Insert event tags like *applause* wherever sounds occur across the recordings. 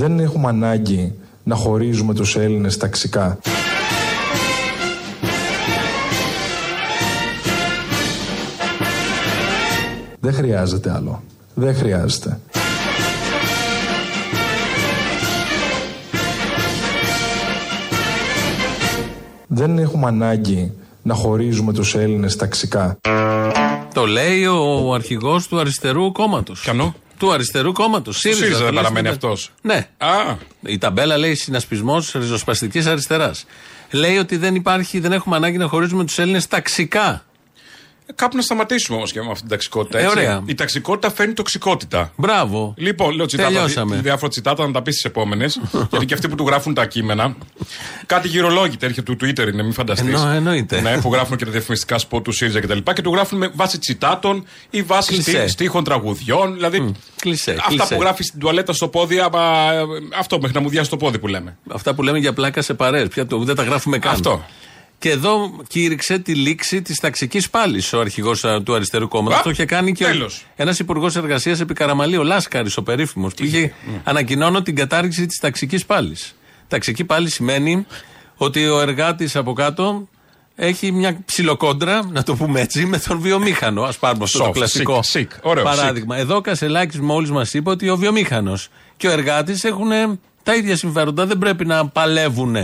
Δεν έχουμε ανάγκη να χωρίζουμε τους Έλληνες ταξικά. Δεν χρειάζεται άλλο. Δεν χρειάζεται. Δεν έχουμε ανάγκη να χωρίζουμε τους Έλληνες ταξικά. Το λέει ο αρχηγός του αριστερού κόμματος. Κανό. Του αριστερού κόμματος. ΣΥΡΙΖΑ δεν δηλαδή, παραμένει στην- αυτός. Ναι. Α, Η ταμπέλα λέει συνασπισμός ριζοσπαστικής αριστεράς. Λέει ότι δεν υπάρχει, δεν έχουμε ανάγκη να χωρίζουμε τους Έλληνες ταξικά. Κάπου να σταματήσουμε όμως και με αυτή την ταξικότητα. Ε, έτσι. ωραία. Η ταξικότητα φέρνει τοξικότητα. Μπράβο. Λοιπόν, λέω τσιτάτα, Τελειώσαμε. δι- διάφορα τσιτάτα να τα πεις στις επόμενες. *laughs* γιατί και αυτοί που του γράφουν τα κείμενα. Κάτι γυρολόγοι τέτοια του Twitter είναι, μην φανταστείς. Εννο- εννοείται. Ναι, που γράφουν και τα διαφημιστικά σποτ του ΣΥΡΙΖΑ κτλ. Και, και του γράφουν με βάση τσιτάτων ή βάση Κλισέ. στί- στίχων τραγουδιών. Δηλαδή. Κλισέ, Αυτά κλισέ. που γράφεις στην τουαλέτα στο πόδι, άμα, ε, αυτό μέχρι να μου διάσει το πόδι που λέμε. Αυτά που λέμε για πλάκα σε παρέες. Πια το, δεν τα γράφουμε καν. Αυτό. Και εδώ κήρυξε τη λήξη της ταξικής πάλης ο αρχηγός του αριστερού κόμματος. Α, Το είχε κάνει και τέλος. ένας υπουργός εργασίας επί Καραμαλή, ο Λάσκαρης, ο περίφημος, που είχε ανακοινώνω την κατάργηση της ταξικής πάλης. Ταξική πάλη σημαίνει ότι ο εργάτης από κάτω έχει μια ψιλοκόντρα, να το πούμε έτσι, με τον βιομήχανο. Α πάρουμε αυτό το Soft, κλασικό chic, chic. Ωραίο, παράδειγμα. Εδώ ο Κασελάκης μόλις μας είπε ότι ο βιομήχανος και ο εργάτης έχουν τα ίδια συμφέροντα. Δεν πρέπει να παλεύουν.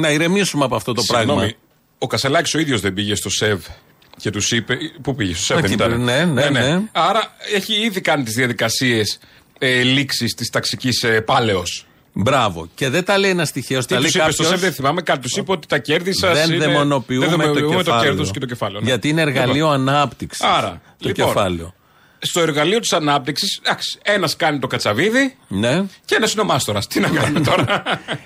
Να ηρεμήσουμε από αυτό το Συγγνώμη, πράγμα. Ο Κασελάκης ο ίδιος δεν πήγε στο ΣΕΒ και τους είπε. Πού πήγε, στο ΣΕΒ δεν Εκεί ήταν; πριν, ναι, ναι, ναι. Άρα έχει ήδη κάνει τις διαδικασίες ε, λήξη της ταξικής ε, πάλεως. Μπράβο. Και δεν τα λέει ένας τυχαίος. Τι Τα τους λέει είπε στο ΣΕΒ, δεν κάποιο. θυμάμαι κάτι. Τους είπε ότι τα κέρδη σα. Δεν δαιμονοποιούμε, δεν το δαιμονοποιούμε κεφάλαιο. κέρδος και το κεφάλαιο. ναι. Γιατί είναι εργαλείο Λοιπόν, ανάπτυξης. Άρα, το λοιπόν, κεφάλαιο. Στο εργαλείο της ανάπτυξης, ένας κάνει το κατσαβίδι Ναι. και ένας είναι ο μάστορας. Τι να κάνουμε τώρα;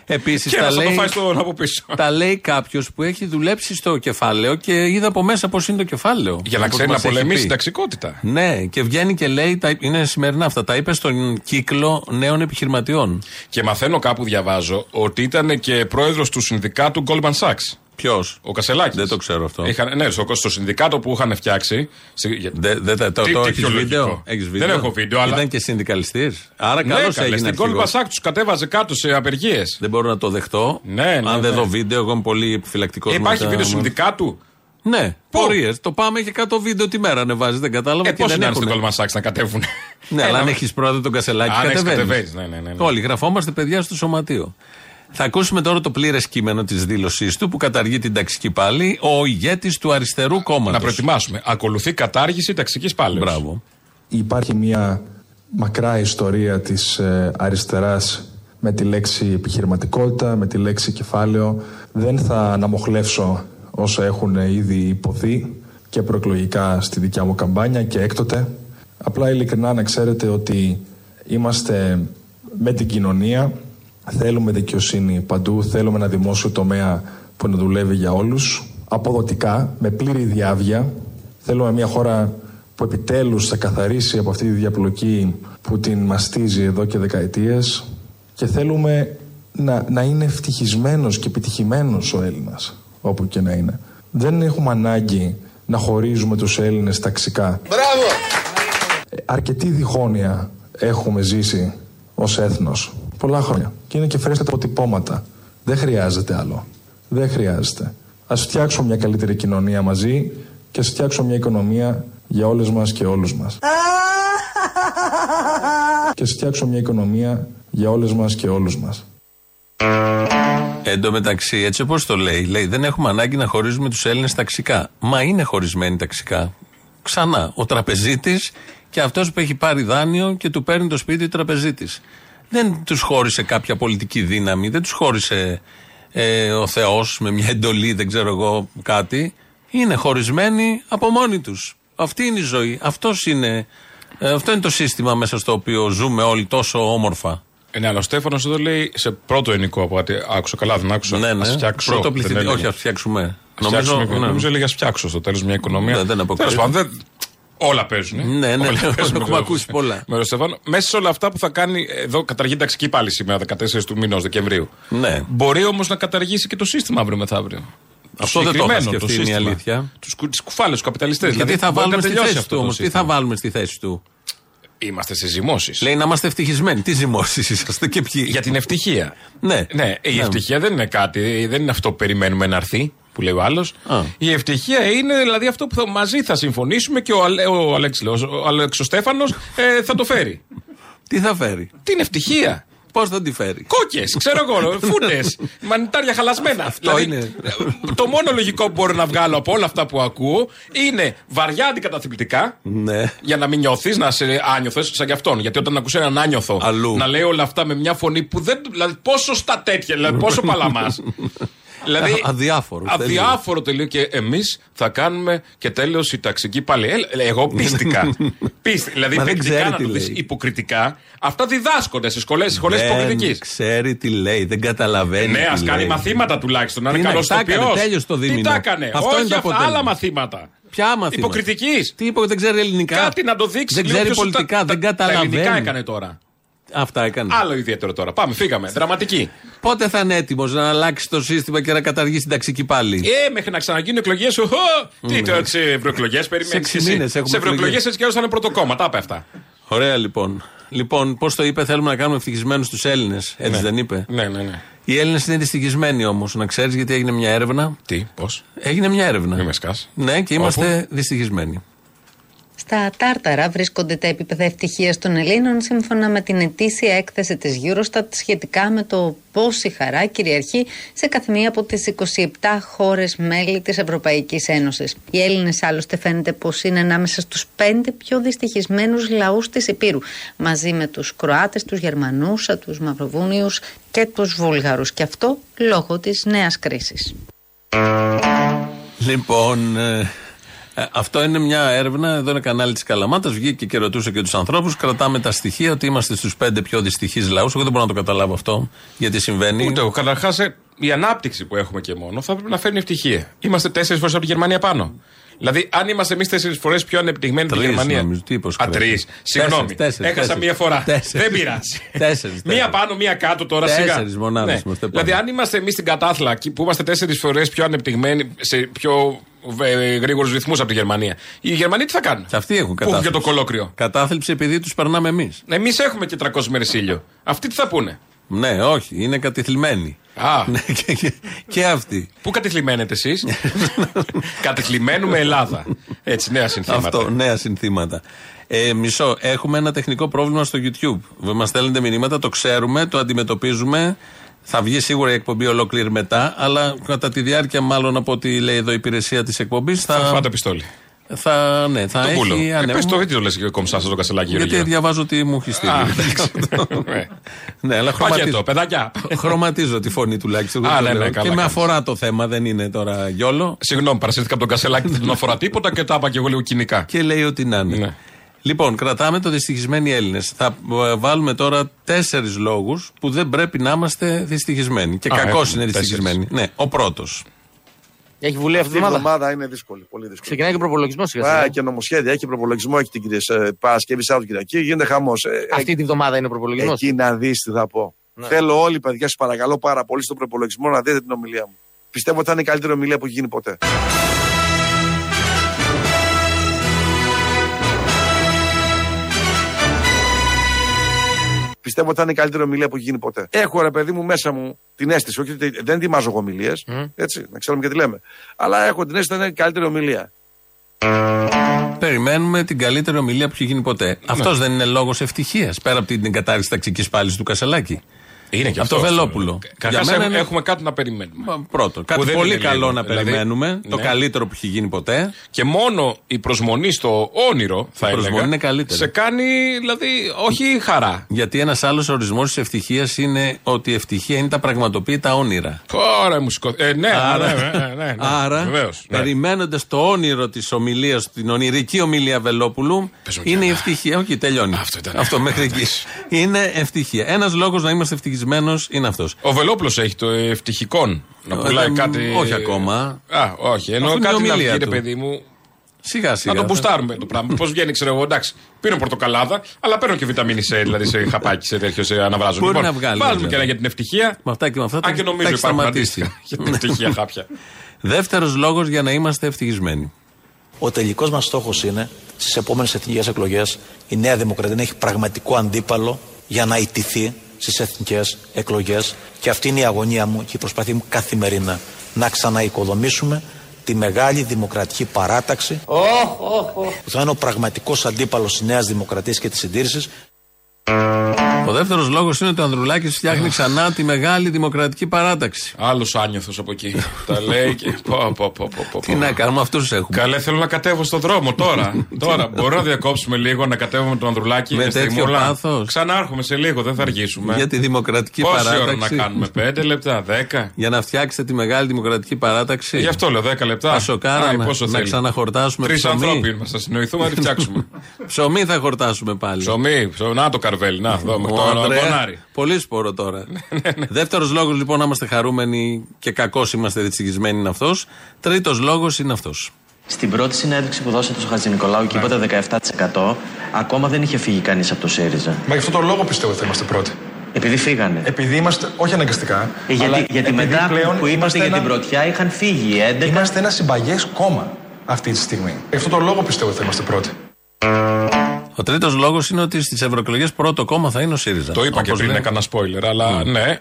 Επίσης και τα ένας θα το λέει, φάει στον από πίσω. τα λέει κάποιος που έχει δουλέψει στο κεφάλαιο και είδα από μέσα πώς είναι το κεφάλαιο. Για να Όπως ξέρει να μας έχει πολεμήσει πει. την ταξικότητα. Ναι, και βγαίνει και λέει, τα, είναι σημερινά αυτά, τα είπε στον κύκλο νέων επιχειρηματιών. Και μαθαίνω κάπου, διαβάζω, ότι ήταν και πρόεδρος του συνδικάτου Goldman Sachs. Ποιος; Ο Κασελάκης. Δεν το ξέρω αυτό. Είχαν, ναι, στο, στο συνδικάτο που είχαν φτιάξει. σε- για- Δεν δεν τα- το, Τι- το τι έχεις πιο βίντεο; λογικό; Έχεις Δεν βίντεο; έχω βίντεο, αλλά- Ήταν και συνδικαλιστής. Άρα ναι, καλώ καλέ, έγινε στην Goldman αρχηγός. Sachs τους κατέβαζε κάτω σε απεργίες. Δεν μπορώ να το δεχτώ. Ναι, ναι, Αν δεν ναι. δω βίντεο, εγώ είμαι πολύ επιφυλακτικός. Υπάρχει βίντεο συνδικάτου; Ναι, Πού; πορείες. Το πάμε και κάτω βίντεο τη μέρα ανεβάζει, δεν κατάλαβα. Ε, και πώς δεν είναι στην έχουν. Goldman Sachs να κατέβουν; Ναι, αλλά αν έχεις πρόεδρο τον Κασελάκη, Αν έχεις κατεβαίνεις. κατεβαίνεις, ναι, ναι, ναι, ναι. Όλοι γραφόμαστε παιδιά στο σωματείο. Θα ακούσουμε τώρα το πλήρες κείμενο της δήλωσής του που καταργεί την ταξική πάλι ο ηγέτης του αριστερού κόμματος. Να προετοιμάσουμε. Ακολουθεί κατάργηση ταξικής πάλεως. Μπράβο. Υπάρχει μια μακρά ιστορία της ε, αριστεράς με τη λέξη επιχειρηματικότητα, με τη λέξη κεφάλαιο. Δεν θα αναμοχλεύσω όσα έχουν ήδη υποθεί και προεκλογικά στη δικιά μου καμπάνια και έκτοτε. Απλά ειλικρινά να ξέρετε ότι είμαστε με την κοινωνία, θέλουμε δικαιοσύνη παντού, θέλουμε ένα δημόσιο τομέα που να δουλεύει για όλους, αποδοτικά, με πλήρη διάβια. Θέλουμε μια χώρα που επιτέλους θα καθαρίσει από αυτή τη διαπλοκή που την μαστίζει εδώ και δεκαετίες και θέλουμε να, να είναι ευτυχισμένος και επιτυχημένος ο Έλληνας, όπου και να είναι. Δεν έχουμε ανάγκη να χωρίζουμε τους Έλληνες ταξικά. Ε, Αρκετή διχόνοια έχουμε ζήσει ως έθνος. Πολλά χρόνια. Και είναι και φρέσκα τα αποτυπώματα. Δεν χρειάζεται άλλο. Δεν χρειάζεται. Ας φτιάξουμε μια καλύτερη κοινωνία μαζί και ας φτιάξουμε μια οικονομία για όλες μας και όλους μας. *laughs* και ας φτιάξουμε μια οικονομία για όλες μας και όλους μας. Εν τω μεταξύ, έτσι όπως το λέει, λέει δεν έχουμε ανάγκη να χωρίζουμε τους Έλληνες ταξικά. Μα είναι χωρισμένοι ταξικά. Ξανά, ο τραπεζίτης και αυτός που έχει πάρει δάνειο και του παίρνει το σπίτι ο τραπεζίτης. Δεν τους χώρισε κάποια πολιτική δύναμη, δεν τους χώρισε ε, ο Θεός με μια εντολή, δεν ξέρω εγώ κάτι. Είναι χωρισμένοι από μόνοι τους. Αυτή είναι η ζωή. Αυτός είναι, ε, αυτό είναι το σύστημα μέσα στο οποίο ζούμε όλοι τόσο όμορφα. Ε, ναι, αλλά ο Στέφανος εδώ λέει σε πρώτο ενικό από ό,τι άκουσα. Καλά, δεν άκουσα. Ναι, ναι. Ας φτιάξω. Πρώτο δεν πληθυντικό. έλεγε. Όχι, ας φτιάξουμε. Ας φτιάξουμε, ναι. Νομίζω έλεγε ας φτιάξω στο τέλος μια οικονομία. Ναι, δεν αποκρίνεται. Τέλος πάντων, δεν- όλα παίζουν. ε. Ναι, ναι, Όλα ναι, παίζουν *laughs* έχουμε με το- ακούσει πολλά. Με τον Στέφανο. Μέσα σε όλα αυτά που θα κάνει. Εδώ καταργεί ταξική πάλι σήμερα, 14 του μηνό Δεκεμβρίου. Ναι. Μπορεί όμως να καταργήσει και το σύστημα αύριο μεθαύριο. Αυτό δεν το είχα σκεφτεί, είναι η αλήθεια. Τις κουφάλες, τους καπιταλιστές. Γιατί θα βάλουμε στη θέση του όμως. Τι θα βάλουμε. βάλουμε στη θέση του; Είμαστε σε ζυμώσει. Λέει να είμαστε ευτυχισμένοι. Τι ζυμώσεις είσαστε και ποιοι; Για την ευτυχία. Ναι. Ναι, η Ναι. ευτυχία δεν είναι κάτι, δεν είναι αυτό που περιμένουμε να έρθει, που λέει ο άλλος. Α. Η ευτυχία είναι δηλαδή αυτό που θα, μαζί θα συμφωνήσουμε και ο, Αλέ, ο, Αλέξ, λέω, ο Αλεξοστέφανος ε, θα το φέρει. *laughs* Τι θα φέρει; Την ευτυχία. Πώς θα τη φέρει; Κόκε, ξέρω εγώ, *laughs* φούρνε, μανιτάρια χαλασμένα. Αυτό είναι. ε, Το μόνο λογικό που μπορώ να βγάλω από όλα αυτά που ακούω είναι βαριά αντικαταθλιπτικά. Ναι. Για να μην νιώθεις, να σε άνιωθες σαν κι αυτόν. Γιατί όταν ακούς έναν άνιωθο Αλλού. να λέει όλα αυτά με μια φωνή που δεν. Δηλαδή, πόσο στα τέτοια, δηλαδή, πόσο παλαμάς. *laughs* δηλαδή, Α- *laughs* αδιάφορο, Αδιάφορο τελείως. Και εμείς θα κάνουμε και τέλος η ταξική πάλι. Ε, ε, εγώ πίστηκα. Πίστη, δηλαδή, Μα δεν παικτικά ξέρει να τι το δεις λέει. υποκριτικά, αυτά διδάσκονται στι σχολές υποκριτική. Δεν ξέρει τι λέει, δεν καταλαβαίνει. Ναι, τι ας κάνει λέει. μαθήματα τουλάχιστον. Να είναι Τι να- καλός τα έκανε, τοπιός. τέλειωσε το Τι δίμηνο. τα έκανε. Αυτό Όχι είναι το αυτά, αποτέλεσμα. άλλα μαθήματα. Ποια μαθήματα; Υποκριτικής. Τι είπε, δεν ξέρει ελληνικά. Κάτι να το δείξει. Δεν λίγο ξέρει πιο σωστά. πολιτικά, Τα- δεν Τα καταλαβαίνει. ελληνικά έκανε τώρα. Αυτά έκανε. Άλλο ιδιαίτερο τώρα. Πάμε, φύγαμε. Δραματική. Πότε θα είναι έτοιμος να αλλάξει το σύστημα και να καταργήσει την ταξική πάλι; Ε, μέχρι να ξαναγίνουν εκλογές. Τι τώρα, σε ευρωεκλογές περιμένεις. έξι μήνες έχουμε Σε ευρωεκλογές εκλογές. έτσι κι αλλιώ θα είναι πρωτοκόμμα. Τα είπε αυτά. Ωραία λοιπόν. Λοιπόν, πώς το είπε, θέλουμε να κάνουμε ευτυχισμένους τους Έλληνες. Έτσι δεν είπε; Ναι, ναι, ναι. Οι Έλληνες είναι δυστυχισμένοι όμως, να ξέρεις, γιατί έγινε μια έρευνα. Τι, πώς; Έγινε μια έρευνα. Μη με σκάς. Ναι, και είμαστε δυστυχισμένοι. Στα Τάρταρα βρίσκονται τα επίπεδα ευτυχίας των Ελλήνων σύμφωνα με την ετήσια έκθεση της Eurostat σχετικά με το πώς η χαρά κυριαρχεί σε κάθε μία από τις 27 χώρες μέλη της Ευρωπαϊκής Ένωσης. Οι Έλληνες άλλωστε φαίνεται πως είναι ανάμεσα στους πέντε πιο δυστυχισμένους λαούς της Επίρου μαζί με τους Κροάτες, τους Γερμανούς, τους Μαυροβούνιους και τους Βούλγαρους και αυτό λόγω της νέας κρίσης. Λοιπόν, ε, ε, αυτό είναι μια έρευνα. Εδώ είναι κανάλι της Καλαμάτας. Βγήκε και ρωτούσε και τους ανθρώπους. Κρατάμε τα στοιχεία ότι είμαστε στους πέντε πιο δυστυχείς λαούς. Εγώ δεν μπορώ να το καταλάβω αυτό γιατί συμβαίνει. Ούτε εγώ. Καταρχάς, η ανάπτυξη που έχουμε και μόνο θα πρέπει να φέρνει ευτυχία. Είμαστε τέσσερις φορές από τη Γερμανία πάνω. Δηλαδή, αν είμαστε εμείς τέσσερις φορές πιο ανεπτυγμένοι από τη Τρεις, Γερμανία. νομίζω. Τι είπα, Α, σκουρέ. τρεις. Συγγνώμη. Τέσσερις, τέσσερις, Έχασα τέσσερις. μία φορά. Τέσσερις. Δεν πειράζει. Τέσσερις, Μία τέσσερις. πάνω, μία κάτω τώρα σιγά. Τέσσερις μονάδες είμαστε πάνω. Δηλαδή, αν είμαστε εμείς στην κατάθλα εκεί που είμαστε τέσσερις φορές πιο ανεπτυγμένοι σε πιο γρήγορους ρυθμούς από τη Γερμανία. Οι Γερμανοί τι θα κάνουν; Και αυτοί έχουν Που έχουν κατάθλιψη. και το κολόκριο; Κατάθλιψη επειδή τους περνάμε εμείς. Εμείς έχουμε και 300 μέρες ήλιο. Αυτοί τι θα πούνε; Ναι, όχι, είναι κατηθλιμμένοι. Α. *laughs* Ναι, και, και, και αυτοί. Πού κατηθλιμμένετε εσείς; *laughs* Κατηθλιμμένουμε Ελλάδα. Έτσι, νέα συνθήματα. Αυτό, νέα συνθήματα. Ε, μισό. Έχουμε ένα τεχνικό πρόβλημα στο YouTube. Μας στέλνετε μηνύματα, το ξέρουμε, το αντιμετωπίζουμε. Θα βγει σίγουρα η εκπομπή ολόκληρη μετά, αλλά κατά τη διάρκεια, μάλλον από ό,τι λέει εδώ η υπηρεσία της εκπομπής, θα. Θα φάτε πιστόλι. θα, ναι, θα Το έχει κούλο. Ε, ανέβημα. πες το, γιατί το λες και κομψάς στο κασελάκι γύρω Γιατί γύρω. διαβάζω τι μου έχει στείλει. Α, ναι. ναι, αλλά Πακέτο, χρωματίζω, παιδάκια. χρωματίζω τη φωνή τουλάχιστον. Α, δεν το ναι, ναι, λέω. καλά και με κάνεις. αφορά το θέμα, δεν είναι τώρα γιόλο. Συγγνώμη, παρασύρθηκα από τον κασελάκι, δεν τον αφορά τίποτα και τα είπα και εγώ λίγο κοινικά. Και λέει ότι να είναι. Ναι. Λοιπόν, κρατάμε το δυστυχισμένοι Έλληνες. Θα ε, βάλουμε τώρα τέσσερις λόγους που δεν πρέπει να είμαστε δυστυχισμένοι. Και Α, κακώ έχουμε είναι δυστυχισμένοι. Ναι, ο πρώτος. Έχει βουλή αυτή Αυτή τη η εβδομάδα; εβδομάδα είναι δύσκολη, πολύ δύσκολη. Ξεκινάει και προπολογισμός σιγά Α, σιγά. και νομοσχέδια, έχει προπολογισμό, έχει την κυρία σε Παρασκευή, Σάββατο Κυριακή, γίνεται χαμός. Αυτή τη βδομάδα είναι προπολογισμός; Εκεί να δεις τι θα πω. Ναι. Θέλω όλοι, παιδιά, σας παρακαλώ πάρα πολύ στον προπολογισμό να δείτε την ομιλία μου. Πιστεύω ότι θα είναι η καλύτερη ομιλία που έχει γίνει ποτέ. Πιστεύω ότι θα είναι η καλύτερη ομιλία που έχει γίνει ποτέ. Έχω ρε παιδί μου μέσα μου την αίσθηση, όχι ότι δεν ετοιμάζω εγώ ομιλίες, έτσι, να ξέρουμε και τι λέμε. Αλλά έχω την αίσθηση ότι θα είναι η καλύτερη ομιλία. Περιμένουμε την καλύτερη ομιλία που έχει γίνει ποτέ. Ναι. Αυτός δεν είναι λόγος ευτυχίας. Πέρα από την κατάρριξη ταξικής πάλης του Κασελάκη. Είναι και Από το αυτό. Βελόπουλο. Καταρχά Για μένα έχουμε, είναι- έχουμε κάτι να περιμένουμε. Μα, Πρώτο. Κάτι δεν πολύ είναι καλό λίγο. να Δηλαδή, περιμένουμε. Το ναι. καλύτερο που έχει γίνει ποτέ. Και μόνο η προσμονή στο όνειρο, θα προσμονή έλεγα, είναι καλύτερη. σε κάνει, δηλαδή, όχι χαρά. Γιατί ένας άλλος ορισμός της ευτυχίας είναι ότι η ευτυχία είναι τα πραγματοποίητα όνειρα. Ωραία, μου σηκώ... ε, ναι, Άρα, ναι, ναι, ναι, ναι, *laughs* άρα βεβαίως, ναι. περιμένοντας το όνειρο της ομιλίας, την ονειρική ομιλία Βελόπουλου, Πες μου κι είναι η ένα. ευτυχία. Όχι, τελειώνει. Αυτό ήταν. Αυτό μέχρι εκεί. Εντάξει. Είναι ευτυχία. Ένας λόγος να είμαστε ευτυχισμένο είναι αυτός. Ο Βελόπουλο έχει το ευτυχικόν. Να πουλάει Ε, κάτι. όχι ακόμα. Α, όχι. Ενώ Αυτό είναι η κάτι να ομιλία βγει, ρε του. παιδί μου. Σιγά σιγά. Να το μπουστάρουμε το πράγμα. Πώς βγαίνει, ξέρω εγώ, εντάξει. Πίνω πορτοκαλάδα, αλλά παίρνω και βιταμίνη C, δηλαδή σε χαπάκι, σε τέτοιο, σε αναβράζω. Μπορεί να βγάλει, Βάλουμε βέβαια. και ένα για την ευτυχία. Με αυτά και με αυτά τα- Αν και τα νομίζω έχει υπάρχουν σταματήσει. αντίστοιχα για την ευτυχία χάπια. *laughs* Δεύτερος λόγος για να είμαστε ευτυχισμένοι. Ο τελικός μας στόχος είναι στις επόμενες εθνικές εκλογές η Νέα Δημοκρατία να έχει πραγματικό αντίπαλο για να ιτηθεί στις εθνικές εκλογές. Και αυτή είναι η αγωνία μου και η προσπάθεια μου καθημερινά. Να ξαναοικοδομήσουμε τη μεγάλη δημοκρατική παράταξη που θα είναι ο πραγματικός αντίπαλος της Νέας Δημοκρατίας και της συντήρησης. Ο δεύτερος λόγος είναι ότι ο Ανδρουλάκης φτιάχνει ξανά τη μεγάλη δημοκρατική παράταξη. Άλλος άνιωθος από εκεί. Τα λέει και. Πω, πω, πω, πω, πω. Τι να κάνουμε, αυτούς έχουμε. Καλέ, θέλω να κατέβω στον δρόμο τώρα. τώρα. Μπορώ να διακόψουμε λίγο, να κατέβω με τον Ανδρουλάκη Με και τέτοιο στιγμούλα. πάθος. Ξανάρχομαι σε λίγο, δεν θα αργήσουμε. Για τη δημοκρατική Πόση παράταξη. ώρα να κάνουμε, 5 λεπτά, 10. Για να φτιάξετε τη μεγάλη δημοκρατική παράταξη. Γι' αυτό λέω 10 λεπτά. Πασοκάρα, Άι, να- πόσο να θέλει. ξαναχορτάσουμε Τρεις ψωμί. ανθρώποι είμαστε, θα συνοηθούμε να τη φτιάξουμε. *laughs* Ψωμί θα χορτάσουμε πάλι. Ψωμί, ψωμί, να το καρβέλι, να δω με Ο το Ανδρέα, γονάρι. Πολύ σπόρο τώρα. Δεύτερος λόγος λοιπόν να είμαστε χαρούμενοι και κακώ είμαστε δυστυχισμένοι είναι αυτός. Τρίτος λόγος είναι αυτός. Στην πρώτη συνέντευξη που δώσατε στο Χατζη Νικολάου και είπατε 17%, ακόμα δεν είχε φύγει κανείς από το ΣΥΡΙΖΑ. Μα γι' αυτό το λόγο πιστεύω ότι θα είμαστε πρώτοι. Επειδή φύγανε. Επειδή είμαστε, όχι αναγκαστικά. Ε, γιατί αλλά γιατί επειδή μετά πλέον που είπατε είμαστε για ένα- την πρωτιά είχαν φύγει 11. Είμαστε ένα συμπαγές κόμμα αυτή τη στιγμή. Γι' αυτό το λόγο πιστεύω ότι θα είμαστε πρώτοι. Ο τρίτος λόγος είναι ότι στις ευρωεκλογές πρώτο κόμμα θα είναι ο ΣΥΡΙΖΑ. Το είπα και Όπως πριν, λέει. έκανα spoiler, αλλά ναι.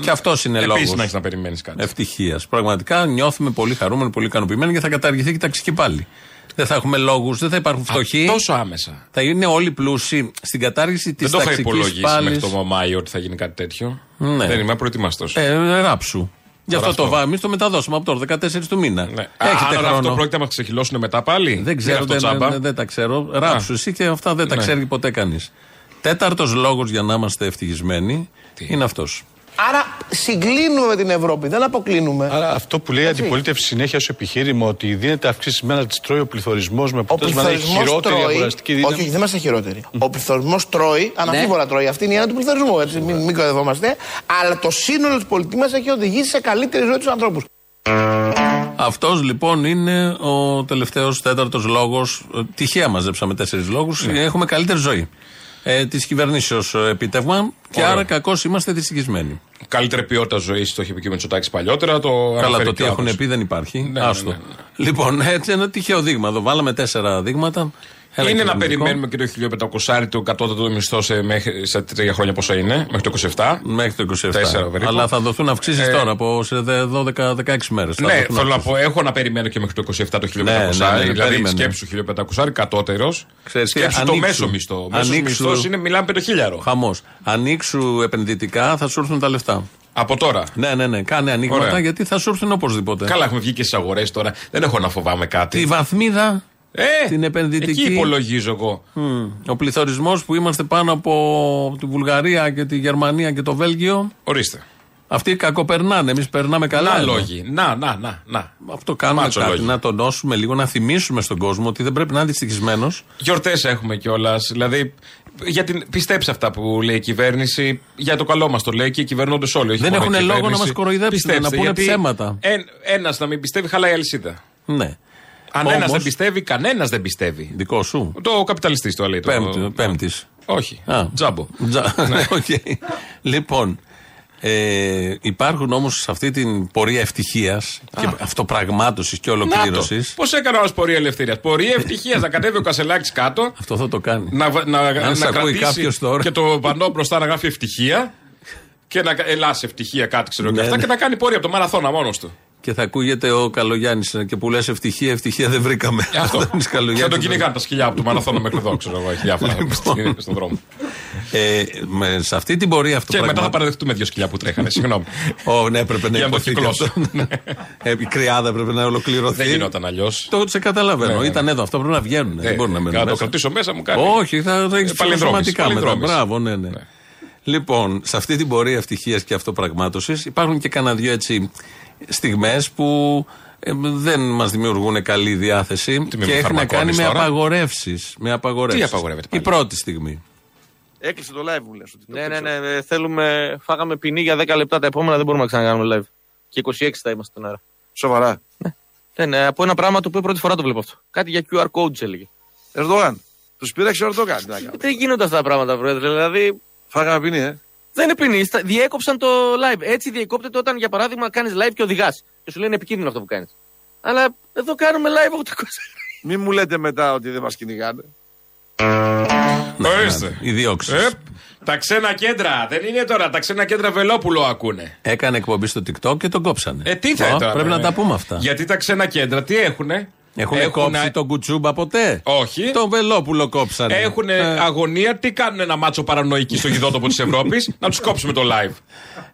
Και αυτός είναι λόγος. Επίση να έχεις να περιμένεις κάτι. Ευτυχίας. Πραγματικά νιώθουμε πολύ χαρούμενοι, πολύ ικανοποιημένοι και θα καταργηθεί και η ταξική πάλι. Δεν θα έχουμε λόγους, δεν θα υπάρχουν φτωχοί. Τόσο άμεσα. Θα είναι όλοι πλούσιοι. Στην κατάργηση της Δεν το είχα ταξικής υπολογίσει πάλι. μέχρι το Μάιο ότι θα γίνει κάτι τέτοιο. Ναι. Δεν είμαι προετοιμαστό. Ε, ράψου. Γι' αυτό, αυτό. το βάμε. Εμεί το μεταδώσαμε από τώρα, 14 του μήνα. Ναι. Έχετε Α, άρα χρόνο. αυτό πρόκειται να μα ξεχυλώσουν μετά πάλι; Δεν ξέρω, αυτό δεν, τσάμπα. δεν, δεν τα ξέρω. Ράψου εσύ και αυτά δεν τα Ναι. ξέρει ποτέ κανείς. Τέταρτος λόγος για να είμαστε ευτυχισμένοι είναι αυτός. Άρα συγκλίνουμε την Ευρώπη, δεν αποκλίνουμε. Άρα αυτό που λέει η αντιπολίτευση συνέχεια ως επιχείρημα ότι δίνεται αυξήσει μένα τη τρώει ο πληθωρισμός με Ο αποτέλεσμα να έχει πληθωρισμός χειρότερη τρώει. αγοραστική δύναμη. Όχι, όχι, δεν είμαστε χειρότεροι. Ο πληθωρισμός τρώει, αναμφίβολα τρώει. Αυτή είναι η έννοια του πληθωρισμού. Έτσι, μην, μην κοροϊδευόμαστε. Αλλά το σύνολο της πολιτικής μας έχει οδηγήσει σε καλύτερη ζωή τους ανθρώπους. Αυτός λοιπόν είναι ο τελευταίος τέταρτος λόγος. Τυχαία μαζέψαμε τέσσερις λόγους. Ναι. Έχουμε καλύτερη ζωή. Ε, Της κυβερνήσεως επίτευγμα και Ωραία. άρα κακώς είμαστε δυστυχισμένοι. Καλύτερη ποιότητα ζωής, το είχε πει και ο Μητσοτάκης παλιότερα. Το Καλά, αναφέρει το και τι ο έχουν άλλος. πει δεν υπάρχει. Ναι, ναι, Άστο. ναι, Λοιπόν, έτσι ένα τυχαίο δείγμα εδώ. Βάλαμε τέσσερα δείγματα. Ένα Είναι να κυβερνητικό. περιμένουμε και το 1500 το κατώτατο μισθό σε, μέχρι, σε τρία χρόνια πόσο είναι, μέχρι το 27. Μέχρι το 27. Τέσσερα περίπου. Αλλά θα δοθούν αυξήσεις Ε, τώρα από σε 12-16 μέρες. Ναι, θέλω να πω, έχω να περιμένω και μέχρι το 27 το 1500. Ναι, ναι, ναι, δηλαδή, περίμενε. σκέψου 1500 κατώτερος. Ξέρεις τι, Σκέψου το ανοίξου. μέσο μισθό. Μέσος Ανοίξου. μισθός είναι, μιλάμε 5.000. Χαμός. Ανοίξου επενδυτικά, θα σου έρθουν τα λεφτά. Από τώρα. Ναι, ναι, ναι. Κάνε ανοίγματα Ωραία. γιατί θα σου έρθουν οπωσδήποτε. Καλά, έχουμε βγει και στις αγορές τώρα. Δεν έχω να φοβάμαι κάτι. Τη βαθμίδα, Ε, την επενδυτική. Εκεί υπολογίζω εγώ. Μμ. Ο πληθωρισμός που είμαστε πάνω από τη Βουλγαρία και τη Γερμανία και το Βέλγιο. Ορίστε. Αυτοί κακοπερνάνε. Εμείς περνάμε καλά. Να εδώ. λόγοι. Να, να, να. να. Αυτό κάνουμε Μάτσο κάτι. λόγοι. Να τονώσουμε λίγο, να θυμίσουμε στον κόσμο ότι δεν πρέπει να είναι δυστυχισμένο. Γιορτές έχουμε κιόλας. Δηλαδή, για την... πιστέψει αυτά που λέει η κυβέρνηση. Για το καλό μας το λέει και οι κυβερνώντες όλοι. όχι Δεν μόνο η έχουν λόγο να κυβέρνηση. μας κοροϊδέψουν, Πιστέψτε, να πούνε γιατί ψέματα. Ένας να μην πιστεύει, χαλάει η αλυσίδα. Ναι. Αν ένα Όμως- δεν πιστεύει, κανένας δεν πιστεύει. Δικό σου. Το καπιταλιστής το λέει. Το... Πέμπτη. πέμπτης. Όχι. Α. Τζάμπο. Τζα... *laughs* Οκ. Λοιπόν, ε, υπάρχουν όμως σε αυτή την πορεία ευτυχίας και αυτοπραγμάτωσης και ολοκλήρωση. Πώς έκανε ένας πορεία ελευθερίας; Πορεία *laughs* ευτυχίας. να κατέβει ο Κασελάκης κάτω. Αυτό θα το κάνει. Να, βα- να, να, σε ακούει κρατήσει κάποιος τώρα. και το πανό μπροστά να γράφει ευτυχία. Και να ελάς ευτυχία κάτι ξέρω και Ναι, αυτά. ναι. Και να κάνει πορεία από το μαραθώνα μόνος του. Και θα ακούγεται ο Καλογιάννης και που λες ευτυχία, ευτυχία δεν βρήκαμε. Ε, Αυτό. *laughs* Αντώνης Θα Καλογιάννης. τον κυνηγάνε τα σκυλιά από το μαραθώνα μέχρι εδώ, ξέρω εγώ. Έχει διάφορα Λοιπόν. στον δρόμο. Ε, με, σε αυτή την πορεία Και μετά θα αυτοπραγμάτωση. παραδεχτούμε δύο σκυλιά που τρέχανε. Συγγνώμη. Ω, ναι, έπρεπε να Για να το υποθεί και κυκλώσω. αυτό. Ε, Η κρυάδα έπρεπε να ολοκληρωθεί. Δεν γινόταν αλλιώς. Το σε καταλαβαίνω. Ναι, ναι. Ήταν εδώ. Αυτό πρέπει να βγαίνουν. Δεν μπορεί να μένουν. Να το μέσα. κρατήσω μέσα μου κάνει. Όχι, θα το έχεις Ε, παλινδρόμηση, ψυχοσωματικά μετά. παλινδρόμηση. Μπράβο, ναι, ναι. Λοιπόν, σε αυτή την πορεία ευτυχίας και αυτοπραγμάτωσης υπάρχουν και κανένα δυο έτσι στιγμές που ε, δεν μας δημιουργούν καλή διάθεση Τι με και έχει να φαρμακώνεις κάνει με τώρα; απαγορεύσεις. Με απαγορεύσεις. Τι απαγορεύεται Η πάλι; πρώτη στιγμή. Έκλεισε το live μου λες. Ναι, ναι, ναι. ε, Θέλουμε, φάγαμε ποινή για 10 λεπτά. Τα επόμενα δεν μπορούμε να ξανακάνουμε live. Και 26 θα είμαστε στον αέρα. Σοβαρά. Ναι, ναι, από ένα πράγμα το οποίο πρώτη φορά το βλέπω αυτό. Κάτι για QR codes έλεγε. Ερντογάν. Τους πήραξε ο Ερντογάν. τι να κάνουμε. Δεν γίνονται αυτά τα πράγματα, πρόεδρε. Δηλαδή Φάγαμε ποινή, ε. δεν είναι ποινή. Στα- Διέκοψαν το live. Έτσι διεκόπτεται όταν, για παράδειγμα, κάνεις live και οδηγάς. Και σου λένε επικίνδυνο αυτό που κάνεις. Αλλά εδώ κάνουμε live 800. Μην μου λέτε μετά ότι δεν μας κυνηγάνε. Ορίστε. Οι διώξεις. Ε, τα ξένα κέντρα. Δεν είναι τώρα. Τα ξένα κέντρα Βελόπουλο ακούνε. Έκανε εκπομπή στο TikTok και τον κόψανε. Ε, τι θα Ω, τώρα, Πρέπει ε. να τα πούμε αυτά. Γιατί τα ξένα κέντρα τι έχουνε; Έχουν κόψει τον Κουτσούμπα ποτέ; Όχι. Τον Βελόπουλο κόψανε. Έχουν Ε, αγωνία. Τι κάνουν ένα μάτσο παρανοϊκή στο γηδότοπο της Ευρώπης. να τους κόψουμε το live.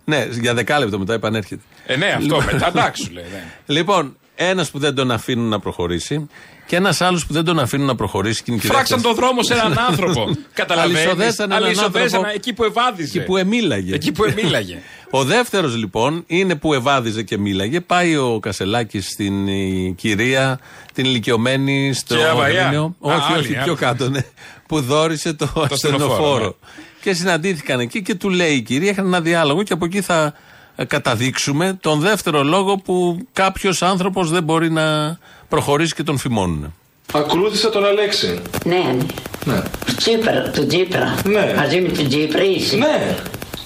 Ναι, για δεκάλεπτο μετά επανέρχεται. Ε, ναι, αυτό Λοιπόν. μετά. Εντάξει, σου λέει. ναι. Λοιπόν, ένας που δεν τον αφήνουν να προχωρήσει και ένας άλλος που δεν τον αφήνουν να προχωρήσει. Και είναι και Φράξαν δεύτερος. τον δρόμο σε έναν άνθρωπο. *laughs* Καταλαβαίνεις. Αλυσοδέσανε έναν Αλυσοδέσανε άνθρωπο εκεί που ευάδιζε. Εκεί που εμίλαγε. Εκεί που εμίλαγε. *laughs* Ο δεύτερος λοιπόν είναι που ευάδιζε και μίλαγε. Πάει ο Κασελάκης στην ε, κυρία, την ηλικιωμένη στο Και Αβαγιά. Αγρίνιο. Α, Όχι, άλλη, όχι, άλλη. πιο κάτω, ναι. Που δόρισε το, ασθενοφόρο, ασθενοφόρο. Και συναντήθηκαν εκεί και του λέει η κυρία, είχαν ένα διάλογο και από εκεί θα ε, καταδείξουμε τον δεύτερο λόγο που κάποιος άνθρωπος δεν μπορεί να προχωρήσει και τον φημώνουν. Ακολούθησα τον Αλέξη. Ναι, Ναι. Τσίπρα, του Τσίπρα. Ναι. Μαζί με τον Τσίπρα είσαι. Ναι.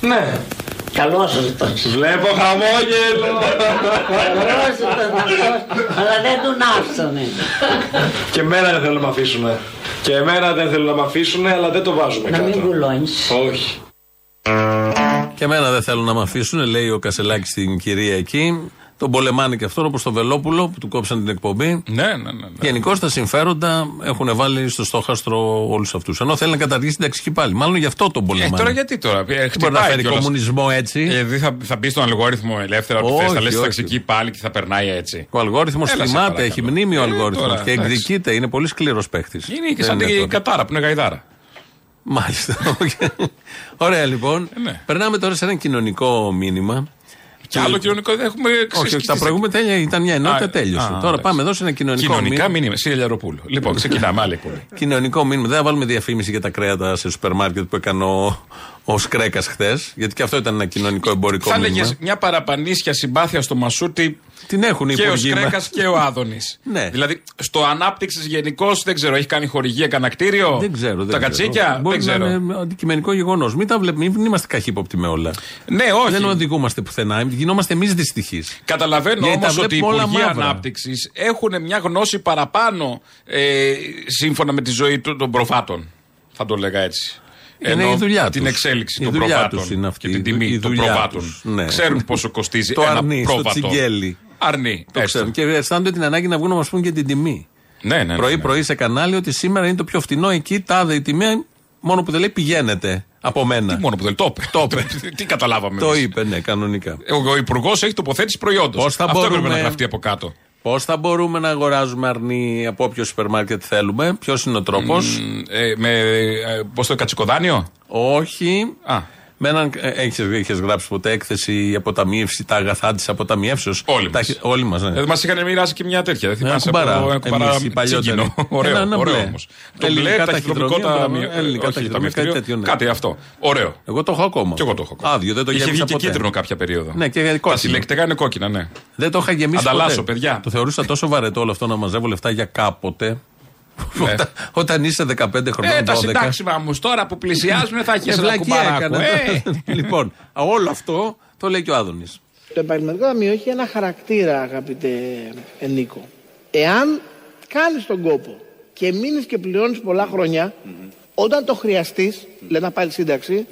Ναι. Καλός ήταν. Βλέπω χαμόγελο. Καλός ήταν αυτός, αλλά δεν τον άφησανε. και εμένα δεν θέλουν να με αφήσουν. Και εμένα δεν θέλουν να με αφήσουν, αλλά δεν το βάζουμε Να κάτω. μην κουλώνεις. Όχι. Και εμένα δεν θέλουν να με αφήσουν, λέει ο Κασελάκης στην κυρία εκεί. Τον πολεμάνε και αυτόν όπως τον Βελόπουλο που του κόψαν την εκπομπή. Ναι, ναι, ναι. ναι. Γενικώ τα συμφέροντα έχουν βάλει στο στόχαστρο όλους αυτούς. Ενώ θέλει να καταργήσει την ταξική πάλι. Μάλλον γι' αυτό τον Ε, πολεμάνε. τώρα γιατί τώρα; Ε, Δεν μπορεί να χτυπάει φέρει κιόλας. κομμουνισμό έτσι. Ε, δηλαδή θα, θα μπει στον αλγόριθμο ελεύθερα ότι Όχι, θες, θα λες όχι. ταξική πάλι και θα περνάει έτσι. Ο αλγόριθμος Έλα, σε θυμάται, παρακαλώ. έχει μνήμη ο Ε, αλγόριθμος τώρα, και εντάξει. εκδικείται. Είναι πολύ σκληρός παίχτης. Είναι και σαν την κατάρα που είναι γαϊδάρα. Μάλιστα. *laughs* Ωραία λοιπόν. ναι. Περνάμε τώρα σε ένα κοινωνικό μήνυμα. Και άλλο κοινωνικό δεν έχουμε Όχι, όχι, τα προηγούμενα τέλεια ήταν μια ενότητα, Α, τέλειωσε. α, Τώρα εντάξει. πάμε εδώ σε ένα κοινωνικό Κοινωνικά μήνυμα. μήνυμα. Σύρια Λιαροπούλου. Λοιπόν, ξεκινάμε άλλη εκπομπή. *laughs* Κοινωνικό μήνυμα. Δεν θα βάλουμε διαφήμιση για τα κρέατα σε σούπερ μάρκετ που έκανε ο, ο Σκρέκας χθες. Γιατί και αυτό ήταν ένα κοινωνικό εμπορικό Θα μήνυμα. έλεγε μια παραπανίσια συμπάθεια στο Μασούτη Την έχουν οι και ο υπουργοί μας. Σκρέκας και ο Άδωνης. *laughs* Ναι. Δηλαδή, στο ανάπτυξης γενικώ δεν ξέρω, έχει κάνει χορηγία κανένα κτίριο; Δεν ξέρω. Δεν Τα ξέρω. κατσίκια, Μπορεί δεν ξέρω. να είναι αντικειμενικό γεγονός. Μην τα βλέπουμε, μην είμαστε καχύποπτοι με όλα. Ναι, όχι. Δεν οδηγούμαστε πουθενά. Γινόμαστε εμείς δυστυχείς. Καταλαβαίνω Γιατί τα όμως ότι οι βλέπουμε όλα Υπουργοί μαύρα. Ανάπτυξης έχουν μια γνώση παραπάνω ε, σύμφωνα με τη ζωή του- των προφάτων. Θα το λέγα έτσι. Είναι Ενώ η δουλειά Την τους. εξέλιξη Η των δουλειά προβάτων τους είναι αυτή. και την Η τιμή δου- η των δουλειά προβάτων. τους. Ναι. Ξέρουν πόσο κοστίζει Το ένα αρνί, στο πρόβατο. τσιγκέλι. Αρνί. Το έστω. ξέρουν. Και αισθάνονται την ανάγκη να βγουν να μας πούν και την τιμή. Ναι, ναι, ναι, Πρωί-πρωί σε κανάλι ότι σήμερα είναι το πιο φτηνό εκεί, τάδε η τιμή. Μόνο που δεν λέει πηγαίνετε από μένα. Τι μόνο που δεν το είπε. Το είπε. *laughs* Τι καταλάβαμε. Το εμείς. είπε, ναι, κανονικά. Ο, ο Υπουργός έχει τοποθέτηση προϊόντος. Πώς θα Αυτό μπορούμε- έπρεπε να γραφτεί από κάτω. Πώς θα μπορούμε να αγοράζουμε αρνί από όποιο σούπερ μάρκετ θέλουμε, ποιος είναι ο τρόπος; Ε, με. Ε, Πώς το κατσικοδάνιο. Όχι. Α. Με έναν, έχεις, έχεις γράψει ποτέ έκθεση η αποταμίευση, τα αγαθά της αποταμιεύσεως; Όλοι μας. Όλοι μας, ναι. Ε, Μας είχαν μοιράσει και μια τέτοια. Δεν θυμάσαι κουμπαρά. από ένα κουμπαρά Εμείς οι παλιότεροι. τσίγκινο. Ωραίο, Ένα, ένα ωραίο μπλε. όμως. Το Ελληνικά μπλε, ταχυδρομικό ταχυδρομεία, ταμείο. μπράβο, ελληνικά όχι, ταχυδρομεία, ταμιευτήριο. κάτι τέτοιο, ναι. Κάτι αυτό. Ωραίο. Εγώ το έχω ακόμα. Κι εγώ το έχω ακόμα. Άδειο, δεν το Είχε βγει γέμισα και ποτέ. κίτρινο κάποια περίοδο. Ναι, και Τα κόκκινο. συλλεκτικά είναι κόκκινα, ναι. Δεν το είχα γεμίσει Ανταλλάσσω, ποτέ. παιδιά. Το θεωρούσα τόσο βαρετό όλο αυτό να μαζεύω λεφτά για κάποτε. Ναι. Όταν, όταν είσαι 15 χρονών, Ε, τα 12. συντάξιμα μου τώρα που πλησιάζουν θα έχεις Ε, ένα βλακεία κουμπαράκο. έκανα. Ε, *laughs* λοιπόν, όλο αυτό το λέει και ο Άδωνης. Το επαγγελματικό ταμείο έχει ένα χαρακτήρα, αγαπητέ Νίκο. Εάν κάνεις τον κόπο και μείνεις και πληρώνεις πολλά χρόνια, όταν το χρειαστείς, λέει να πάρεις σύνταξη,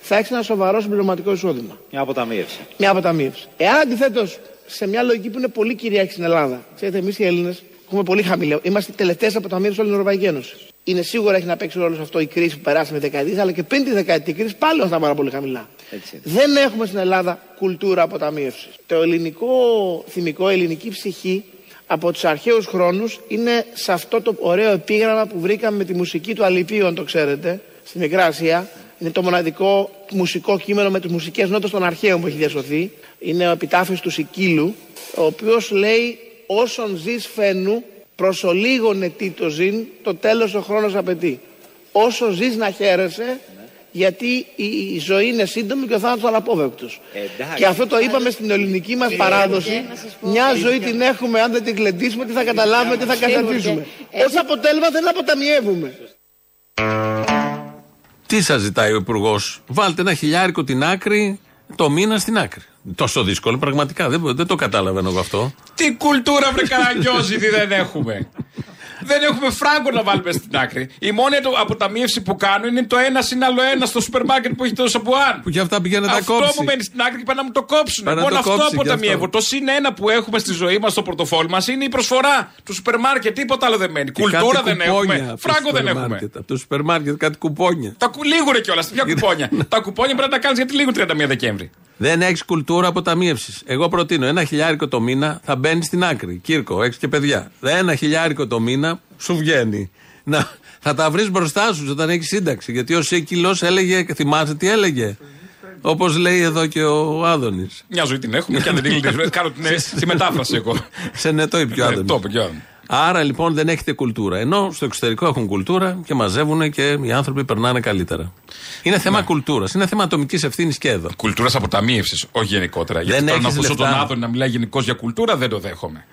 θα έχεις ένα σοβαρό συμπληρωματικό εισόδημα. Μια αποταμίευση. Μια αποταμίευση. Εάν αντιθέτως σε μια λογική που είναι πολύ κυριάρχη στην Ελλάδα, ξέρετε, εμείς οι Έλληνες έχουμε πολύ χαμηλό. Είμαστε οι τελευταίες αποταμίευσει όλης την Ευρωπαϊκής Ένωσης. Είναι σίγουρα έχει να παίξει ρόλος σε αυτό η κρίση που περάσαμε δεκαετίε, αλλά και πριν τη δεκαετή κρίση πάλι ήμασταν πάρα πολύ χαμηλά. Έτσι. Δεν έχουμε στην Ελλάδα κουλτούρα αποταμίευσης. Το ελληνικό θυμικό, η ελληνική ψυχή από τους αρχαίους χρόνους είναι σε αυτό το ωραίο επίγραμμα που βρήκαμε με τη μουσική του Αλυπίου, αν το ξέρετε, στη Μικρά Ασία. Είναι το μοναδικό μουσικό κείμενο με τις μουσικές νότες των αρχαίων που έχει διασωθεί. Είναι ο επιτάφιος του Σικίλου, ο οποίος λέει: Όσον ζεις φαίνου, προσολίγωνε τι το ζήν, το τέλος ο χρόνος απαιτεί. Όσο ζεις να χαίρεσαι, γιατί η, η ζωή είναι σύντομη και ο θάνατος αναπόβευτος. Εντάξει. Και αυτό το είπαμε στην ελληνική μας παράδοση. Μια ζωή την έχουμε, αν δεν την γλεντήσουμε, τι θα καταλάβουμε, τι θα καταλάβουμε. Ως αποτέλεσμα δεν αποταμιεύουμε. Τι σας ζητάει ο Υπουργός, Βάλτε ένα χιλιάρικο την άκρη, το μήνα στην άκρη. Τόσο δύσκολο, πραγματικά. Δεν, δεν το καταλαβαίνω εγώ αυτό. Τι κουλτούρα βρε καραγκιόζη τι δεν έχουμε. Δεν έχουμε φράγκο να βάλουμε στην άκρη. Η μόνη το- αποταμίευση που κάνω είναι το ένα συν άλλο ένα στο σούπερ μάρκετ που έχει το σαμπουάν. Που και αυτά πηγαίνει να τα Αυτό κόψει. μου μένει στην άκρη και πάνε να μου το κόψουν. Πάνε να Μόνο το αυτό κόψει και αποταμιεύω. αυτό. Το συν ένα που έχουμε στη ζωή μας, στο πορτοφόλι μας, είναι η προσφορά του σούπερ μάρκετ. Τίποτα άλλο δεν μένει. Και Κουλτούρα κάτι δεν κουπόνια έχουμε. από το Φράγκο δεν σούπερ έχουμε. μάρκετ. Από το σούπερ μάρκετ κάτι κουπόνια. Τα κου... Λίγουνε κιόλας. Ποια κουπόνια; Τα κουπόνια πρέπει να τα κάνεις γιατί λίγουν 31 Δεκέμβρη. Δεν έχεις κουλτούρα αποταμίευσης. Εγώ προτείνω ένα χιλιάρικο το μήνα θα μπαίνεις στην άκρη. Κύρκο, έχεις και παιδιά. Ένα χιλιάρικο το μήνα σου βγαίνει. Να, θα τα βρεις μπροστά σου όταν έχεις σύνταξη. Γιατί ο Σίκυλος έλεγε, θυμάσαι τι έλεγε; Όπως λέει εδώ και ο Άδωνης. Μια ζωή την έχουμε και αν δεν την κλείσουμε. Κάνω την τη *laughs* μετάφραση εγώ. Σε νετό είπε και ο Ναι, Άδωνης. το είπε και ο Άδωνης. Άρα λοιπόν δεν έχετε κουλτούρα. Ενώ στο εξωτερικό έχουν κουλτούρα και μαζεύουν και οι άνθρωποι περνάνε καλύτερα. Είναι Ναι. θέμα κουλτούρας. Είναι θέμα ατομικής ευθύνης και εδώ. Κουλτούρας αποταμίευσης, όχι γενικότερα. Γιατί Δεν τώρα να έχεις ακούσω τον λεφτά. Άδωνη να μιλάει γενικώς για κουλτούρα δεν το δέχομαι.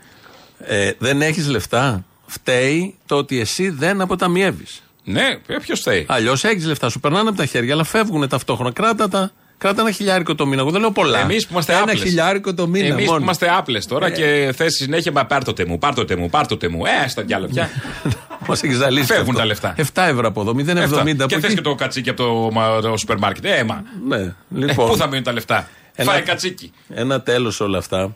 Ε, δεν έχεις λεφτά. Φταίει το ότι εσύ δεν αποταμιεύεις. Ναι, ποιος θέλει. Αλλιώς έχεις λεφτά, σου περνάνε από τα χέρια, αλλά φεύγουν ταυτόχρονα. Κράτα τα. Κράτα ένα χιλιάρικο το μήνα. Εγώ δεν λέω πολλά. Εμείς που είμαστε Ένα άπλες. χιλιάρικο το μήνα. Εμείς που μόνο. είμαστε άπλες τώρα Ε. και θες συνέχεια μα πάρτοτε μου, πάρτοτε μου, πάρτοτε μου. Ε, στα διάλογα πια. *laughs* Μας έχει ζαλίσει. Φεύγουν αυτό. τα λεφτά. 7 ευρώ από εδώ, 0,70 Εφτά. από Και θες εκεί. και το κατσίκι από το, μα- το σούπερ μάρκετ. Ε, μα. Ναι, Ε, λοιπόν. Πού θα μείνουν τα λεφτά; Ένα- Φάει κατσίκι. Ένα τέλος όλα αυτά.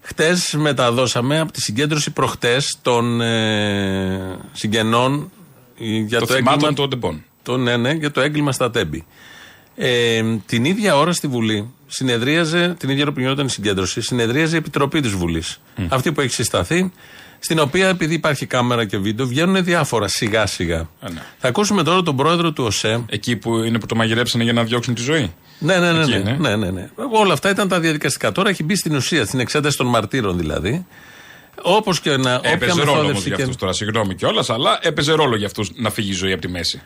Χτες μεταδώσαμε από τη συγκέντρωση προχτές των ε, συγγενών ε, για Το το, θυμάτων έγκλημα. των τεμπών. Το, ναι, ναι, για το έγκλημα στα Τέμπη. Ε, την ίδια ώρα στη Βουλή συνεδρίαζε, την ίδια ώρα που γινόταν η συγκέντρωση, συνεδρίαζε η Επιτροπή της Βουλής. Αυτή που έχει συσταθεί, στην οποία επειδή υπάρχει κάμερα και βίντεο, βγαίνουν διάφορα σιγά σιγά. Ε, ναι. Θα ακούσουμε τώρα τον πρόεδρο του ΟΣΕ. Εκεί που είναι που το μαγειρέψανε για να διώξουν τη ζωή. Ναι, ναι, ναι. Εκεί ναι, είναι. ναι, ναι, ναι. Όλα αυτά ήταν τα διαδικαστικά. Τώρα έχει μπει στην ουσία, στην εξέταση των μαρτύρων δηλαδή. Όπως και να. όποια Έπαιζε ρόλο όμω μεθόδευση για και- αυτούς τώρα, συγγνώμη κιόλας, αλλά έπαιζε ρόλο για αυτούς να φύγει η ζωή από τη μέση.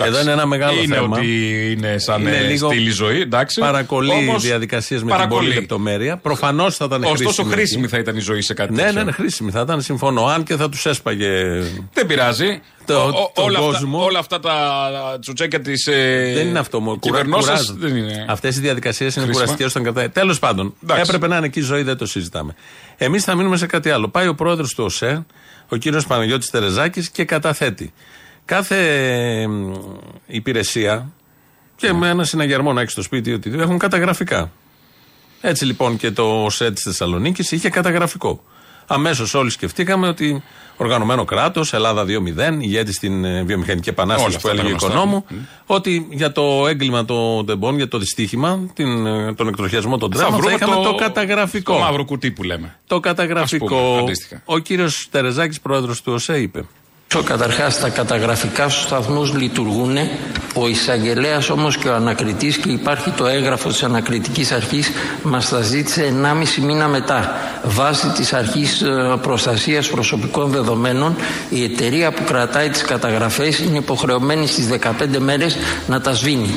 Εδώ είναι ένα μεγάλο είναι θέμα. ότι είναι σαν Είναι ε, λίγο στήλη ζωή, εντάξει. Παρακολεί Όμως, διαδικασίες με την παρακολεί. πολλή λεπτομέρεια. Προφανώς θα ήταν Ωστόσο, χρήσιμη. χρήσιμη εκεί. θα ήταν η ζωή σε κάτι Ναι, τέτοιο. ναι, ναι, χρήσιμη θα ήταν, συμφωνώ. Αν και θα τους έσπαγε. Δεν πειράζει. Το- Ο- ο- τον όλα, κόσμο. αυτά, όλα αυτά τα τσουτσέκια της. Ε, Δεν είναι αυτό μόνο. κυβερνώσεως δεν είναι. Αυτές οι διαδικασίες είναι Χρήσιμα. κουραστικές όταν κρατάει. Τέλος πάντων, Εντάξει. έπρεπε να είναι εκεί η ζωή, δεν το συζητάμε. Εμείς θα μείνουμε σε κάτι άλλο. Πάει ο πρόεδρος του ΟΣΕ, ο κύριος Παναγιώτης Τερεζάκης, και καταθέτει. Κάθε μ, υπηρεσία και με ένα συναγερμό να έχεις στο σπίτι ότι έχουν καταγραφικά. Έτσι λοιπόν και το ΟΣΕ της Θεσσαλονίκης είχε καταγραφικό. Αμέσως όλοι σκεφτήκαμε ότι οργανωμένο κράτος, Ελλάδα 2-0, ηγέτης στην ε, βιομηχανική επανάσταση Όλα που αυτά έλεγε ο τα γνωστά. οικονόμου, ότι για το έγκλημα των τεμπών, για το δυστύχημα, την, ε, τον εκτροχιασμό των τρέμων, θα, είχαμε το, καταγραφικό. Το μαύρο κουτί που λέμε. Το Ας καταγραφικό. πούμε, αντίστοιχα. ο κύριος Τερεζάκης, πρόεδρος του ΟΣΕ, είπε. Καταρχάς τα καταγραφικά στους σταθμούς λειτουργούν, ο εισαγγελέας όμως και ο ανακριτής και υπάρχει το έγγραφο της ανακριτικής αρχής μας τα ζήτησε 1,5 μήνα μετά. Βάσει της αρχής ε, προστασίας προσωπικών δεδομένων η εταιρεία που κρατάει τις καταγραφές είναι υποχρεωμένη στις 15 μέρες να τα σβήνει.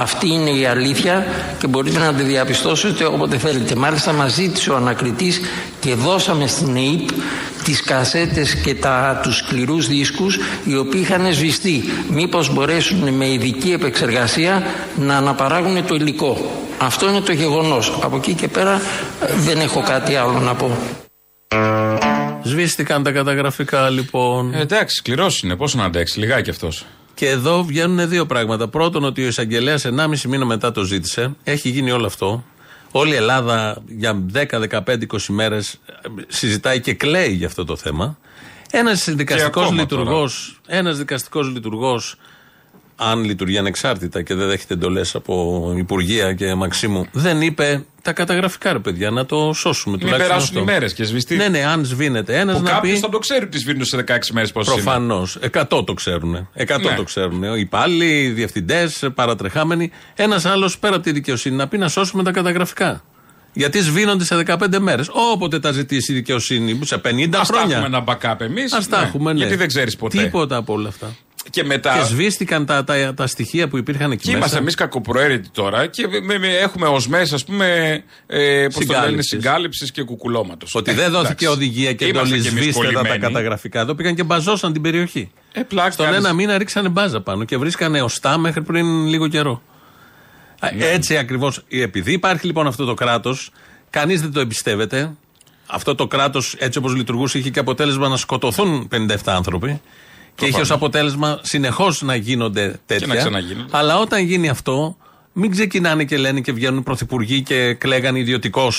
Αυτή είναι η αλήθεια και μπορείτε να τη διαπιστώσετε όποτε θέλετε. Μάλιστα μας ζήτησε ο ανακριτής και δώσαμε στην ΕΕΠ τις κασέτες και τα, τους σκληρούς δίσκους οι οποίοι είχαν σβηστεί. Μήπως μπορέσουν με ειδική επεξεργασία να αναπαράγουν το υλικό. Αυτό είναι το γεγονός. Από εκεί και πέρα ε, δεν έχω κάτι άλλο να πω. Σβήστηκαν τα καταγραφικά λοιπόν. Ε, εντάξει, σκληρός είναι. Πόσο να αντέξει, λιγάκι αυτός. Και εδώ βγαίνουν δύο πράγματα. Πρώτον, ότι ο εισαγγελέας 1,5 μήνα μετά το ζήτησε. Έχει γίνει όλο αυτό. Όλη η Ελλάδα για 10, 15, 20 μέρες συζητάει και κλαίει για αυτό το θέμα. Ένας δικαστικός ακόμα λειτουργό, ένας δικαστικός λειτουργός, αν λειτουργεί ανεξάρτητα και δεν δέχεται εντολές από Υπουργεία και Μαξίμου, δεν είπε τα καταγραφικά ρε παιδιά, να το σώσουμε. Μην τουλάχιστον περάσουν αυτό. οι μέρες και σβηστεί. Ναι, ναι, αν σβήνεται ένας Που να κάποιος πει. θα το ξέρει ότι σβήνουν σε 16 μέρες πόσο είναι. Προφανώς. 100 το ξέρουν. 100 Ναι. το ξέρουν. Οι υπάλληλοι, οι διευθυντές, παρατρεχάμενοι. Ένας άλλος πέρα από τη δικαιοσύνη να πει να σώσουμε τα καταγραφικά. Γιατί σβήνονται σε 15 μέρες. Όποτε τα ζητήσει η δικαιοσύνη, σε 50 Ας τα χρόνια. έχουμε ένα backup εμείς. Α τα έχουμε, ναι. Γιατί δεν ξέρεις ποτέ. Τίποτα από όλα αυτά. Και μετά. Και σβήστηκαν τα, τα, τα στοιχεία που υπήρχαν εκεί Και μέσα. είμαστε εμείς κακοπροαίρετοι τώρα και με, με- έχουμε οσμέ, ας πούμε, ε, πώς το λένε, Συγκάλυψης. συγκάλυψη και κουκουλώματος. Ότι δεν δόθηκε οδηγία και εντολή σβήστε τα, τα καταγραφικά. Εδώ πήγαν και μπαζώσαν την περιοχή. Ε, πλάκα Στον κάνεις. ένα μήνα ρίξανε μπάζα πάνω και βρίσκανε οστά μέχρι πριν λίγο καιρό. Α, Ναι. Έτσι ακριβώς. Επειδή υπάρχει λοιπόν αυτό το κράτος, κανείς δεν το εμπιστεύεται. αυτό το κράτος έτσι όπως λειτουργούσε είχε και αποτέλεσμα να σκοτωθούν 57 άνθρωποι. Και είχε ως αποτέλεσμα συνεχώς να γίνονται τέτοια. να ξαναγίνονται. Αλλά όταν γίνει αυτό, μην ξεκινάνε και λένε και βγαίνουν πρωθυπουργοί και κλαίγαν ιδιωτικώ.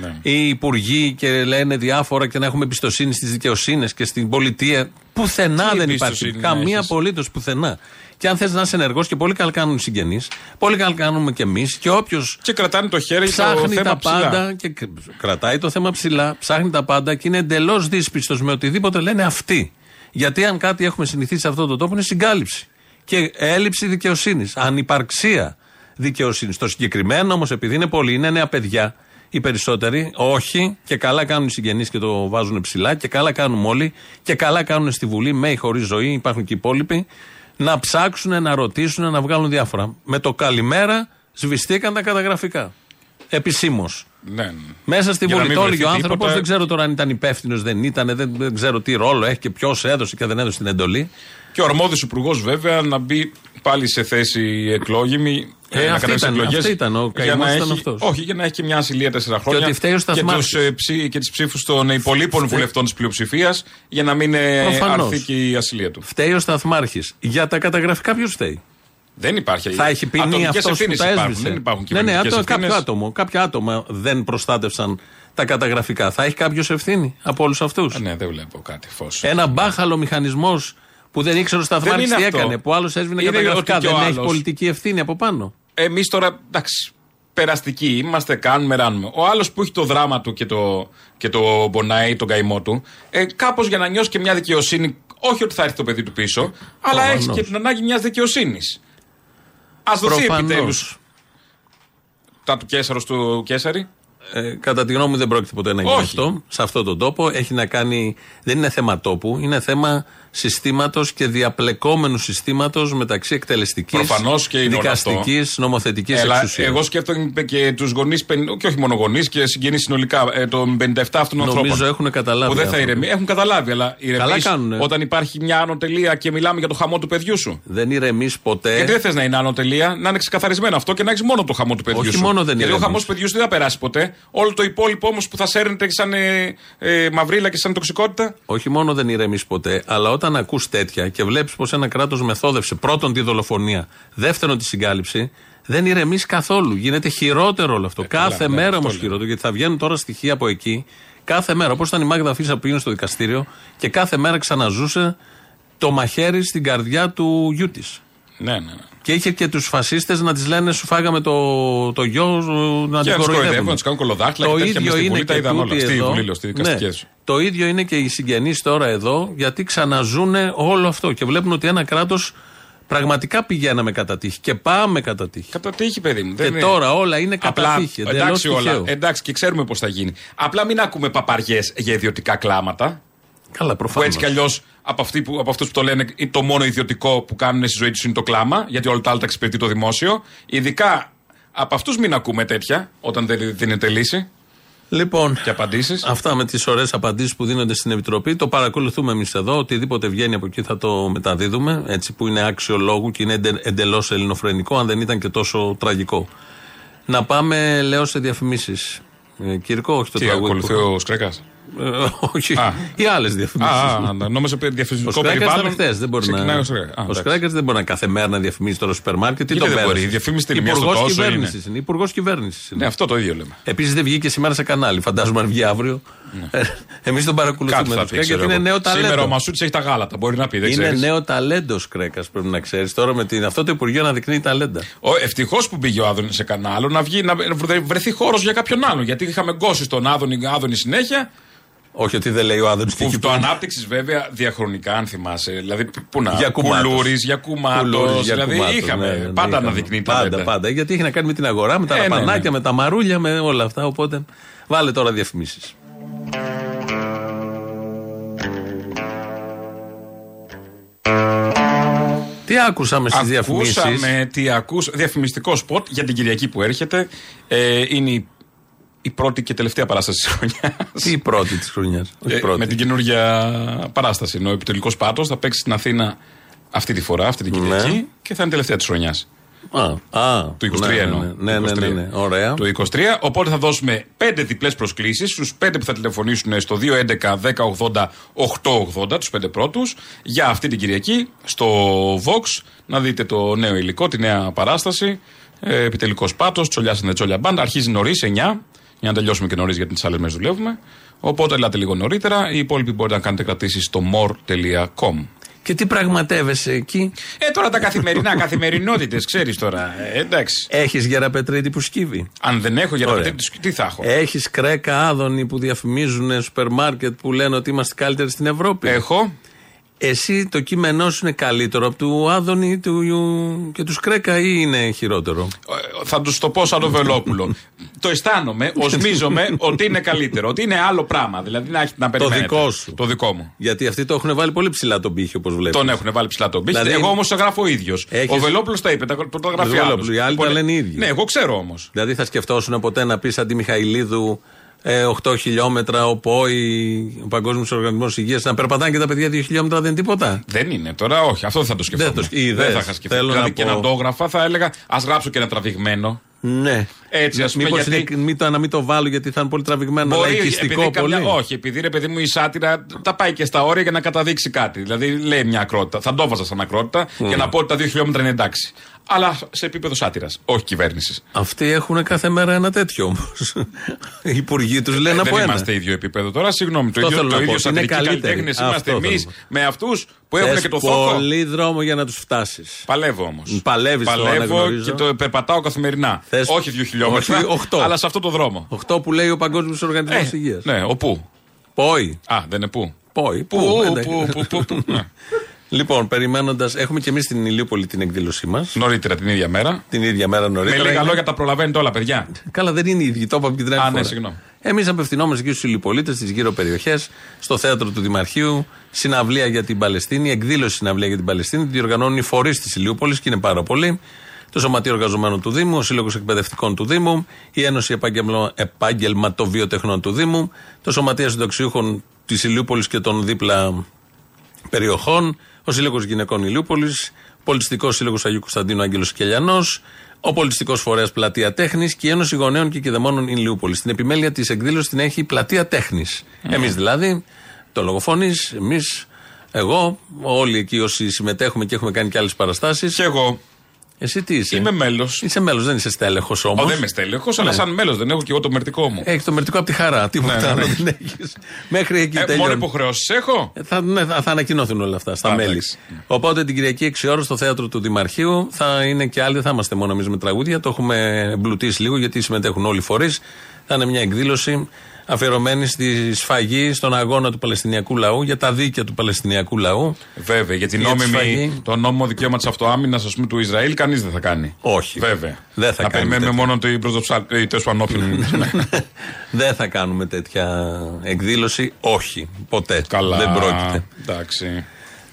Ναι. Ή υπουργοί και λένε διάφορα και να έχουμε εμπιστοσύνη στις δικαιοσύνες και στην πολιτεία. Πουθενά Τι δεν εμπιστοσύνη υπάρχει. να Καμία έχεις; απολύτως πουθενά. Και αν θες να είσαι ενεργός και πολύ καλά κάνουν οι συγγενείς, πολύ καλά κάνουμε κι εμείς και όποιος Και κρατάνε το χέρι στο ψάχνει θέμα τα ψηλά. πάντα και κ- κρατάει το θέμα ψηλά, ψάχνει τα πάντα και είναι εντελώς δύσπιστος με οτιδήποτε λένε αυτοί. Γιατί αν κάτι έχουμε συνηθίσει σε αυτόν τον τόπο είναι συγκάλυψη. Και έλλειψη δικαιοσύνης, ανυπαρξία δικαιοσύνης. Το συγκεκριμένο όμως, επειδή είναι πολλοί, είναι νέα παιδιά οι περισσότεροι, όχι, και καλά κάνουν οι συγγενείς και το βάζουν ψηλά, και καλά κάνουμε όλοι, και καλά κάνουν στη Βουλή, με ή χωρίς ζωή, υπάρχουν και οι υπόλοιποι, να ψάξουν, να ρωτήσουν, να βγάλουν διάφορα. Με το καλημέρα σβηστήκαν τα καταγραφικά. Επισήμως. Ναι, ναι. Μέσα στη Για να Βουλή μην το έλεγε ο βρεθεί άνθρωπος. τίποτα. Δεν ξέρω τώρα αν ήταν υπεύθυνος, δεν ήταν, δεν, δεν ξέρω τι ρόλο έχει και ποιος έδωσε και δεν έδωσε την εντολή. Και ο αρμόδιος υπουργός βέβαια να μπει πάλι σε θέση εκλόγιμη. Ε, να αυτή κατέβει ήταν- εκλογές αυτή ήταν, ο για καημός να ήταν έχει- αυτός. Όχι, για να έχει και μια ασυλία τέσσερα χρόνια. ότι φταίει ο και, Σταθμάρχης. τους, ε, ψη- και τις ψήφους των υπολείπων Φταίει. βουλευτών της πλειοψηφίας για να μην ε, Προφανώς. αρθεί και η ασυλία του. Φταίει ο Σταθμάρχης. Για τα καταγραφικά ποιος φταίει; Δεν υπάρχει. Θα έχει ποινή Ατομικές αυτός που ευθύνες τα υπάρχουν, έσβησε. Δεν υπάρχουν ναι, ναι, κυβερνητικές άτο- κάποιο ευθύνες. άτομο. Κάποια άτομα δεν προστάτευσαν τα καταγραφικά. Θα έχει κάποιος ευθύνη από όλους αυτούς; Ναι, δεν βλέπω κάτι φως. Ένα μπάχαλο μηχανισμός που δεν ήξερε ο Σταθμάρχης είναι τι αυτό. έκανε, που άλλος έσβηνε Είναι καταγραφικά. ότι και Δεν ο έχει άλλος- πολιτική ευθύνη από πάνω; Εμείς τώρα, εντάξει, περαστικοί είμαστε, κάνουμε, ράνουμε. Ο άλλος που έχει το δράμα του και το, και το πονάει, τον καημό του, ε, κάπως για να νιώσει και μια δικαιοσύνη, όχι ότι θα έρθει το παιδί του πίσω, αλλά Προφανώς. έχει και την ανάγκη μιας δικαιοσύνης. Α δοθεί Προφανώς. επιτέλους τα του Κέσσαρο του Κέσσαρη. Ε, κατά τη γνώμη μου δεν πρόκειται ποτέ να γίνει Όχι. αυτό. Σε αυτόν τον τόπο έχει να κάνει. Δεν είναι θέμα τόπου, είναι θέμα συστήματος και διαπλεκόμενου συστήματος μεταξύ εκτελεστικής, Προφανώς και είναι όλο δικαστικής, νομοθετικής Έλα, εξουσίας. εγώ σκέφτομαι και τους γονείς, και όχι μόνο γονείς, και συγγενείς συνολικά ε, των 57 αυτών Νομίζω ανθρώπων. έχουν καταλάβει Που δεν θα άνθρωποι. ηρεμεί. Έχουν καταλάβει, αλλά ηρεμείς Καλά κάνουνε. όταν υπάρχει μια άνω τελεία και μιλάμε για το χαμό του παιδιού σου. Δεν ηρεμείς ποτέ. Γιατί δεν θες να είναι άνω τελεία, να είναι ξεκαθαρισμένο αυτό και να έχεις μόνο το χαμό του παιδιού Όχι σου. μόνο δεν Γιατί ο ηρεμείς. χαμός του παιδιού σου δεν θα περάσει ποτέ. Όλο το υπόλοιπο όμως που θα σέρνεται σαν ε, ε, μαυρίλα και σαν τοξικότητα. Όχι μόνο δεν ηρεμεί ποτέ, αλλά όταν ακούς τέτοια και βλέπεις πως ένα κράτος μεθόδευσε πρώτον τη δολοφονία, δεύτερον τη συγκάλυψη, δεν ηρεμείς καθόλου. Γίνεται χειρότερο όλο αυτό. κάθε καλά, ναι, μέρα αυτό όμως λέω. χειρότερο. Γιατί θα βγαίνουν τώρα στοιχεία από εκεί. Κάθε μέρα. Όπως ήταν η Μάγδα Φίσα που πήγαινε στο δικαστήριο και κάθε μέρα ξαναζούσε το μαχαίρι στην καρδιά του γιού της. Ναι, ναι. ναι. Και είχε και τους φασίστες να τη λένε σου φάγαμε το, το γιο, να Και την να τους κοροϊδεύουν, κοροϊδεύουν. να τους κάνουν κολοδάχτυλα Το και τέτοια ίδιο μες στη είναι Βουλή. Τα και είδαμε όλα. τούτοι Στη εδώ. Βουλή, στη Ναι. δικαστική. Το ίδιο είναι και οι συγγενείς τώρα εδώ, γιατί ξαναζούν όλο αυτό και βλέπουν ότι ένα κράτος πραγματικά πηγαίναμε κατά τύχη και πάμε κατά τύχη. Κατά τύχη, παιδί μου. Και δεν είναι- τώρα όλα είναι κατά Απλά, τύχη. εντελώς εντάξει όλα. τυχαίο. Εντάξει και ξέρουμε πώς θα γίνει. Απλά μην ακούμε παπαριές για ιδιωτικά κλάματα. Καλά, Που προφανώς. έτσι κι αλλιώς από, αυτοί που- από αυτούς που το λένε το μόνο ιδιωτικό που κάνουν στη ζωή τους είναι το κλάμα, γιατί όλα τα άλλα τα εξυπηρετεί το δημόσιο. Ειδικά από αυτούς μην ακούμε τέτοια όταν δεν δίνεται λύση Λοιπόν, και απαντήσεις. αυτά με τις ωραίες απαντήσεις που δίνονται στην Επιτροπή. Το παρακολουθούμε εμείς εδώ. Οτιδήποτε βγαίνει από εκεί θα το μεταδίδουμε. Έτσι που είναι άξιο λόγου και είναι εντελώς ελληνοφρενικό, αν δεν ήταν και τόσο τραγικό. Να πάμε, λέω, σε διαφημίσεις. Ε, Κυρικό, όχι το Τι τραγούδι. ακολουθεί που- ο Σκρέκας; Ε, όχι. Α. Οι άλλες διαφημίσεις. Α, α, α, νόμιζα ότι Ο διαφημιστικό Σκρέκα ήταν περιβάλλον. χθες. Δεν μπορεί ξεκινάει να. ο Σκρέκα. Α, Ο εντάξει. Σκρέκα δεν μπορεί να κάθε μέρα να διαφημίζει τώρα στο σούπερ μάρκετ. Τι Γιατί τον δεν μπορεί, πέρασε. η διαφήμιση την μία στο Υπουργός τόσο κυβέρνησης είναι. είναι. Υπουργός κυβέρνησης. Ναι, αυτό το ίδιο λέμε. Επίσης δεν βγήκε σήμερα σε κανάλι. Φαντάζομαι αν βγει αύριο. Εμείς τον παρακολουθούμε. Ναι. Κάτι θα το πει. Σκρέκα, γιατί είναι νέο ταλέντο. Σήμερα ο Μασούτης έχει τα γάλατα. Μπορεί να πει, δεν Είναι ξέρεις. νέο ταλέντο Κρέκα, πρέπει να ξέρεις. Τώρα με την, αυτό το Υπουργείο αναδεικνύει ταλέντα. Ευτυχώς που πήγε ο Άδωνης σε κανένα άλλο να, βγει, να βρε- βρεθεί χώρος για κάποιον άλλον. Γιατί είχαμε γκώσει τον Άδωνη, Άδωνη συνέχεια. Όχι ότι δεν λέει ο Άδωνης και Που εκεί το που- ανάπτυξης βέβαια διαχρονικά, αν θυμάσαι. Δηλαδή, πού να. Για κουμάτος. Κουλούρη, για κουμάτο. Κουλούρης, για Δηλαδή, κουμάτος, είχαμε. ναι, ναι, ναι, πάντα είχαμε. αναδεικνύει Πάντα, ταλέντα. πάντα. Γιατί έχει να κάνει με την αγορά, με τα Ε, ναι, ραπανάκια, ναι. με τα μαρούλια, με όλα αυτά. Οπότε βάλε τώρα διαφημίσεις. Τι άκουσαμε στις διαφημίσεις; Ακούσαμε τι ακούς, διαφημιστικό σποτ για την Κυριακή που έρχεται. Ε, είναι η, η πρώτη και τελευταία παράσταση της χρονιάς. Τι η πρώτη της χρονιάς. με την καινούργια παράσταση. Είναι ο επιτελικός πάτος. Θα παίξει στην Αθήνα αυτή τη φορά, αυτή την Κυριακή Ναι. και θα είναι τελευταία της χρονιάς. Α, α, του 23 ναι, εννοώ. ναι, ναι, ναι, ναι, ναι, ωραία. Του 23. Οπότε θα δώσουμε πέντε διπλές προσκλήσεις στους πέντε που θα τηλεφωνήσουν στο 211-1080-880, τους πέντε πρώτους, για αυτή την Κυριακή στο Vox να δείτε το νέο υλικό, τη νέα παράσταση. Ε, Επιτελικός πάτος, τσολιά στην τσόλια μπάντα. Αρχίζει νωρίς, 9, για να τελειώσουμε και νωρίς γιατί τις άλλες μέρες δουλεύουμε. Οπότε ελάτε λίγο νωρίτερα. Οι υπόλοιποι μπορείτε να κάνετε κρατήσεις στο more.com. Και τι πραγματεύεσαι εκεί; Ε, τώρα τα καθημερινά, *laughs* καθημερινότητες, ξέρεις τώρα. Ε, εντάξει. Έχεις γεραπετρίτη που σκύβει; Αν δεν έχω για Ωραία. να τι θα έχω; Έχεις κρέκα άδωνη που διαφημίζουν σούπερ μάρκετ που λένε ότι είμαστε καλύτεροι στην Ευρώπη; Έχω. Εσύ το κείμενό σου είναι καλύτερο από του Άδωνη του, και του Σκρέκα ή είναι χειρότερο; Ε, Θα τους το πω σαν το Βελόπουλο. *laughs* το αισθάνομαι, οσμίζομαι *laughs* ότι είναι καλύτερο. Ότι είναι άλλο πράγμα. Δηλαδή να, έχει- να Το περιμένετε. δικό σου. Το δικό μου. Γιατί αυτοί το έχουν βάλει πολύ ψηλά τον πύχη όπως βλέπεις. Τον έχουν βάλει ψηλά τον πύχη. Δηλαδή- Εγώ όμως το γράφω ο ίδιος. Έχεις- Ο Βελόπουλο τα είπε, τα, το, το γράφει Ο Βελόπουλος, άλλος. οι άλλοι τα Πολύ- λένε οι ίδιοι. Ναι, εγώ ξέρω όμως. Δηλαδή θα σκεφτόσουν ποτέ να πεις αντί Μιχαηλίδου ε, 8 χιλιόμετρα, ο ΠΟΗ, ο Παγκόσμιος Οργανισμός Υγείας, να περπατάνε και τα παιδιά 2 χιλιόμετρα δεν είναι τίποτα. Δεν είναι τώρα, όχι. Αυτό δεν θα το σκεφτώ. Δεν το σκ- είδες. Δεν θα είχα σκεφτεί. Θέλω δηλαδή να και πω- να το έγραφα θα έλεγα ας γράψω και ένα τραβηγμένο. Ναι. Έτσι, ας πούμε. Μήπως γιατί... είναι, μην το, να μην το βάλω γιατί θα είναι πολύ τραβηγμένο, αλλά Μπορεί, ελκυστικό επειδή πολύ. καμιά, όχι, επειδή ρε παιδί μου η σάτυρα τα πάει και στα όρια για να καταδείξει κάτι. Δηλαδή λέει μια ακρότητα. Θα το βάζα σαν ακρότητα για να πω ότι τα δύο χιλιόμετρα είναι εντάξει. Αλλά σε επίπεδο σάτυρας, όχι κυβέρνησης. Αυτοί έχουν κάθε μέρα ένα τέτοιο όμως. Οι υπουργοί τους λένε Ε, από δεν ένα. είμαστε ίδιο επίπεδο τώρα. Συγγνώμη, το Αυτό ίδιο, θέλω το να ίδιο πω, είναι σατυρικοί καλύτεροι. καλλιτέχνε είμαστε Αυτό θέλω εμείς να πω. με αυτούς που έχουν Θες και το θόκο. πολύ δρόμο για να τους φτάσεις. Παλεύω όμως. Παλεύεις, το Παλεύω αναγνωρίζω. και το περπατάω καθημερινά. Θες- Όχι δύο χιλιόμετρα, Όχι, οχτώ. αλλά σε αυτό το δρόμο. 8 που λέει ο Παγκόσμιος Οργανισμός Ε, Υγείας. Ναι, ο πού. Πόη. Α, δεν είναι πού. Πόη. Πού, εντάξει. πού, πού, πού, πού. Ναι. *laughs* Λοιπόν, περιμένοντας, έχουμε και εμείς στην Ηλίουπολη την εκδήλωσή μας. Νωρίτερα την ίδια μέρα. Την ίδια μέρα Με νωρίτερα. λίγα Είναι- λόγια τα προλαβαίνετε όλα, παιδιά. Καλά, δεν είναι οι ίδιοι, το είπαμε και την άλλη Α, ναι, φορά. συγγνώμη. Εμείς απευθυνόμαστε εκεί στους Ηλιοπολίτες, στις γύρω περιοχές, στο θέατρο του Δημαρχείου, συναυλία για την Παλαιστίνη, εκδήλωση συναυλία για την Παλαιστίνη. Τη διοργανώνουν οι φορείς της Ηλιούπολης και είναι πάρα πολλοί. Το Σωματείο Εργαζομένων του Δήμου, ο Σύλλογος Εκπαιδευτικών του Δήμου, η Ένωση Επάγγελμα- Επάγγελματοβιοτεχνών του Δήμου, το Σωματείο Συνταξιούχων της Ηλιούπολης και των δίπλα περιοχών, ο Σύλλογος Γυναικών Ηλιούπολης, Πολιτιστικός Σύλλογος Αγίου Κωνσταντίνου Άγγελος Κελιανός, ο Πολιτιστικός Φορέας Πλατεία Τέχνης και η Ένωση Γονέων και Κηδεμόνων Ηλιούπολη. Στην επιμέλεια της εκδήλωσης την έχει η Πλατεία Τέχνης. Εμείς δηλαδή, το Λογοφωνή, εμείς, εγώ, όλοι εκεί όσοι συμμετέχουμε και έχουμε κάνει και άλλες παραστάσεις. Και εγώ. Εσύ τι είσαι; Είμαι μέλος. Είσαι μέλος, δεν είσαι στέλεχος όμως. Ω, δεν είμαι στέλεχος, αλλά Ναι. σαν μέλος δεν έχω και εγώ το μερτικό μου. Έχεις το μερτικό από τη χαρά. Τίποτα Ναι, ναι, άλλο ναι. δεν έχεις. Μέχρι εκεί Ε, τελειώνει. μόνο υποχρεώσεις έχω; Ε, Θα, ναι, θα, θα ανακοινώθουν όλα αυτά στα Α, μέλη. εντάξει. Οπότε την Κυριακή 6 ώρα στο θέατρο του Δημαρχείου θα είναι και άλλοι, δεν θα είμαστε μόνο εμείς με τραγούδια. Το έχουμε εμπλουτίσει λίγο γιατί συμμετέχουν όλοι οι φορείς. Θα είναι μια εκδήλωση αφιερωμένη στη σφαγή στον αγώνα του Παλαιστινιακού λαού για τα δίκαια του Παλαιστινιακού λαού. Βέβαια, για την Για τη νόμιμη, σφαγή. το νόμιμο δικαίωμα της αυτοάμυνας του Ισραήλ, κανείς δεν θα κάνει. Όχι. Βέβαια. Δεν θα να κάνει περιμένουμε τέτοιο. μόνο το υπροζωψάλ. Ε, τέλο πάντων, όποιον. δεν θα κάνουμε τέτοια εκδήλωση. Όχι. Ποτέ. Καλά. Δεν πρόκειται. Εντάξει.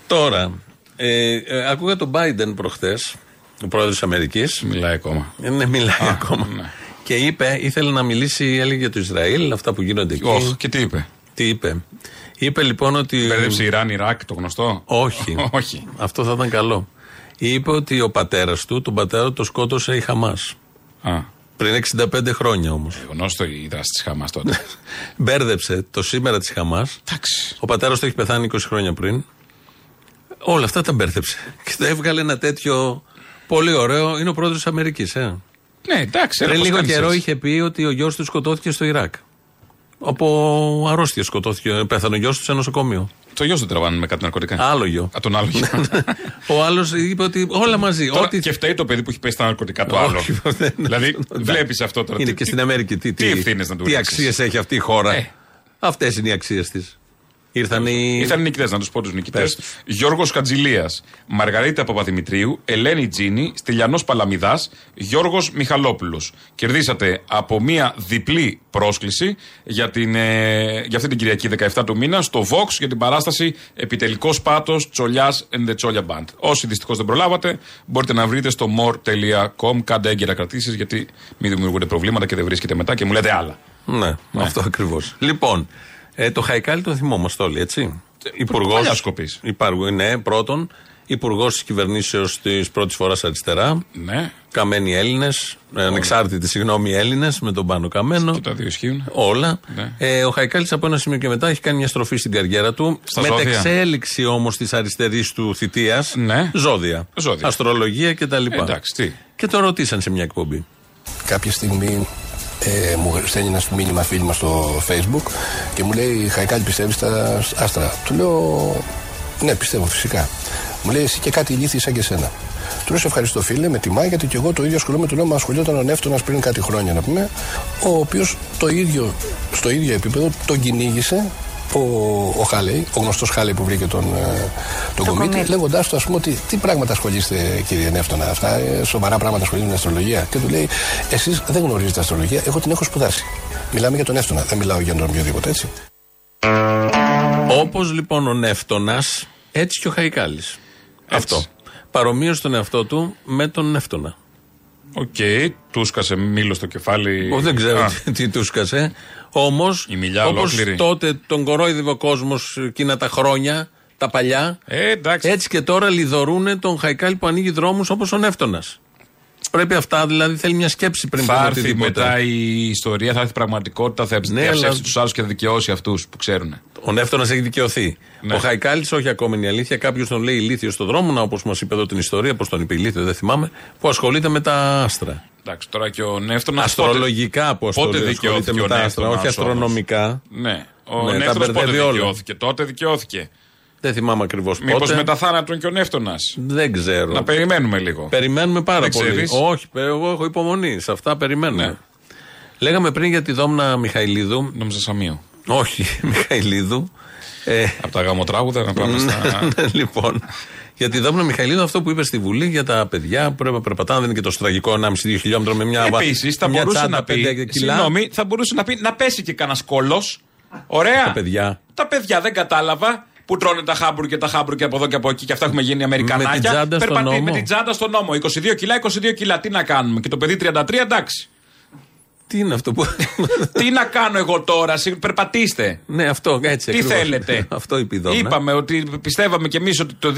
Τώρα, ε, ε, άκουγα τον Biden προχθέ, ο πρόεδρος της Αμερικής. Μιλάει ακόμα. Ε, Ναι, μιλάει Α, ακόμα. ναι. Και είπε, ήθελε να μιλήσει, έλεγε για το Ισραήλ, αυτά που γίνονται εκεί. Όχ, και τι είπε; Τι είπε; Είπε λοιπόν ότι. Μπέρδεψε Ιράν, Ιράκ, το γνωστό; Όχι. *laughs* Όχι. Αυτό θα ήταν καλό. Είπε ότι ο πατέρας του, τον πατέρα του, το σκότωσε η Χαμάς. Α, Πριν 65 χρόνια όμως. γνωστό η δράση της Χαμάς τότε. *laughs* Μπέρδεψε το σήμερα της Χαμάς. Εντάξει. Ο πατέρας του έχει πεθάνει 20 χρόνια πριν. Όλα αυτά τα μπέρδεψε. Και το έβγαλε ένα τέτοιο πολύ ωραίο. Είναι ο πρόεδρος της Αμερικής, ε. Ναι, εντάξει. έλα, Πριν πώς λίγο κάνεις καιρό έτσι. είχε πει ότι ο γιος του σκοτώθηκε στο Ιράκ. Από αρρώστια σκοτώθηκε. Πέθανε ο γιος του σε νοσοκομείο. Το γιος δεν τραβάνε με κάτι ναρκωτικά. Άλλο γιο. Α, τον άλλο γιο. *laughs* ο άλλος είπε ότι όλα μαζί. Τώρα, ό,τι... Και φταίει το παιδί που έχει πέσει τα ναρκωτικά του άλλου. Όχι, δεν- *laughs* Δηλαδή, δεν- βλέπεις αυτό τώρα. Είναι Τι- και τι- στην Αμερική. Τι, τι ευθύνες να του Τι ρίξεις. αξίες έχει αυτή η χώρα; Ε. Αυτές είναι οι αξίες της. Ήρθαν οι. Ήρθαν οι νικητές, να τους πω τους νικητές. Πες τους. Γιώργος Χατζηλίας, Μαργαρίτα Παπαδημητρίου, Ελένη Τζίνη, Στυλιανός Παλαμιδάς, Γιώργος Μιχαλόπουλος. Κερδίσατε από μία διπλή πρόσκληση για, την, ε, για αυτή την Κυριακή 17 του μήνα στο Vox για την παράσταση Επιτελικός Πάτος Τσολιάς and the Τσόλια Band. Όσοι δυστυχώς δεν προλάβατε, μπορείτε να βρείτε στο more.com. Κάντε έγκαιρα κρατήσεις γιατί μην δημιουργούνται προβλήματα και δεν βρίσκετε μετά και μου λέτε άλλα. Ναι, αυτό ακριβώς. Λοιπόν, ε, το Χαϊκάλι το θυμόμαστε όλοι, έτσι. Υπουργό. παλιάς κοπής. Υπάρχουν, ναι, πρώτον. Υπουργός της κυβερνήσεως της πρώτης φοράς αριστερά. Ναι. Καμένοι Έλληνες, ανεξάρτητοι συγγνώμη Έλληνες, με τον πάνω Καμένο. Και τα δύο ισχύουν. Όλα. Ναι. Ε, ο Χαϊκάλης από ένα σημείο και μετά έχει κάνει μια στροφή στην καριέρα του. Στα με ζώδια. εξέλιξη όμως της αριστερής του θητείας. Ναι. Ζώδια. Ζώδια. Αστρολογία κτλ. Ε, εντάξει, τι. Και το ρωτήσαν σε μια εκπομπή. Κάποια στιγμή ε, μου στέλνει ένας μήνυμα φίλη μας στο facebook και μου λέει Χαϊκάλη πιστεύεις στα άστρα; Του λέω ναι πιστεύω φυσικά. Μου λέει εσύ και κάτι ηλίθιοι σαν και εσένα. Του λέω σε ευχαριστώ φίλε, με τιμάει γιατί και εγώ το ίδιο ασχολούμαι. Του λέω μα ασχολιόταν ο Νεύτωνας πριν κάτι χρόνια να πούμε, ο οποίος το ίδιο, στο ίδιο επίπεδο τον κυνήγησε ο, ο Χάλεϊ, ο γνωστός Χάλεϊ που βρήκε τον, ε, τον κομίτη, κομίτη. λέγοντάς του, ας πούμε, ότι τι πράγματα ασχολείστε, κύριε Νεύτωνα, αυτά ε, σοβαρά πράγματα ασχολείστε με την αστρολογία; Και του λέει, εσείς δεν γνωρίζετε αστρολογία, εγώ την έχω σπουδάσει. Μιλάμε για τον Νεύτωνα, δεν μιλάω για τον οποιοδήποτε έτσι. Όπως λοιπόν ο Νεύτωνα, έτσι και ο Χαϊκάλης. Αυτό. Παρομοίωσε τον εαυτό του με τον Νεύτωνα. ΟΚ, του σκάσε μήλο στο κεφάλι. Εγώ δεν ξέρω Α, τι, τι του σκασε. Όμως, Η μηλιά όπως ολόκληρη. τότε τον κορόιδευε ο κόσμος εκείνα τα χρόνια, τα παλιά, Ε, εντάξει. έτσι και τώρα λιδωρούν τον Χαϊκάλη που ανοίγει δρόμους όπως ο Νεύτονα. Πρέπει αυτά, δηλαδή θέλει μια σκέψη πριν Θα πούμε έρθει οτιδήποτε. μετά η ιστορία, θα έρθει η πραγματικότητα, θα Ναι, διαψεύσει αλλά- τους άλλους και θα δικαιώσει αυτούς που ξέρουν. Ο Νεύτονα έχει δικαιωθεί. Ναι. Ο Χαϊκάλης, όχι ακόμα είναι η αλήθεια. Κάποιος τον λέει ηλίθιος στον δρόμο, όπως μας είπε εδώ την ιστορία, πώς τον είπε ηλίθιο, δεν θυμάμαι, που ασχολείται με τα άστρα. Εντάξει, τώρα και ο Νεύτωνας. Αστρολογικά πώ πότε ασχολείται δικαιώθηκε με ο τα άστρα, όχι Νεύτωνας όμως. αστρονομικά. Ναι. Ο Ναι, τα Νεύτωνας πότε μπερδεύει όλα. δικαιώθηκε; Τότε δικαιώθηκε. Δεν θυμάμαι ακριβώς Μήπως πότε. μετά θάνατον και ο Νεύτωνας. Δεν ξέρω. Να περιμένουμε λίγο. Περιμένουμε πάρα Δεν πολύ. ξέρεις; Όχι, παι- εγώ έχω υπομονή. Σε αυτά περιμένουμε. Ναι. Λέγαμε πριν για τη Δόμνα Μιχαηλίδου. Νόμιζα Σαμίου. Όχι, *laughs* Μιχαηλίδου. Ε, Από τα γαμοτράγουδα να πάμε στα. *laughs* ναι, λοιπόν. Για τη Δόμνα Μιχαηλίδου, αυτό που είπες στη Βουλή για τα παιδιά που πρέπει να περπατάνε, δεν είναι και το τραγικό 1,5-2 χιλιόμετρο με μια Επίσης, θα μια μπορούσε τσάντα να πει. πέντε κιλά. Συγγνώμη, θα μπορούσε να πει να πέσει και κανένας κόλος. Ωραία. Τα παιδιά. Τα παιδιά δεν κατάλαβα. Που τρώνε τα χάμπουργκ και τα χάμπουργκ από εδώ και από εκεί και αυτά έχουμε γίνει Αμερικανάκια. Με την τσάντα στον Περπατεί- νόμο. Με την τσάντα στον νόμο. 22 κιλά, 22 κιλά. Τι να κάνουμε. Και το παιδί 33, εντάξει. Τι είναι αυτό που. *laughs* Τι να κάνω εγώ τώρα, συγ- περπατήστε. ναι, αυτό έτσι. Τι ακριβώς. θέλετε. *laughs* αυτό είπε η Δόμνα. Είπαμε ότι πιστεύαμε κι εμείς ότι το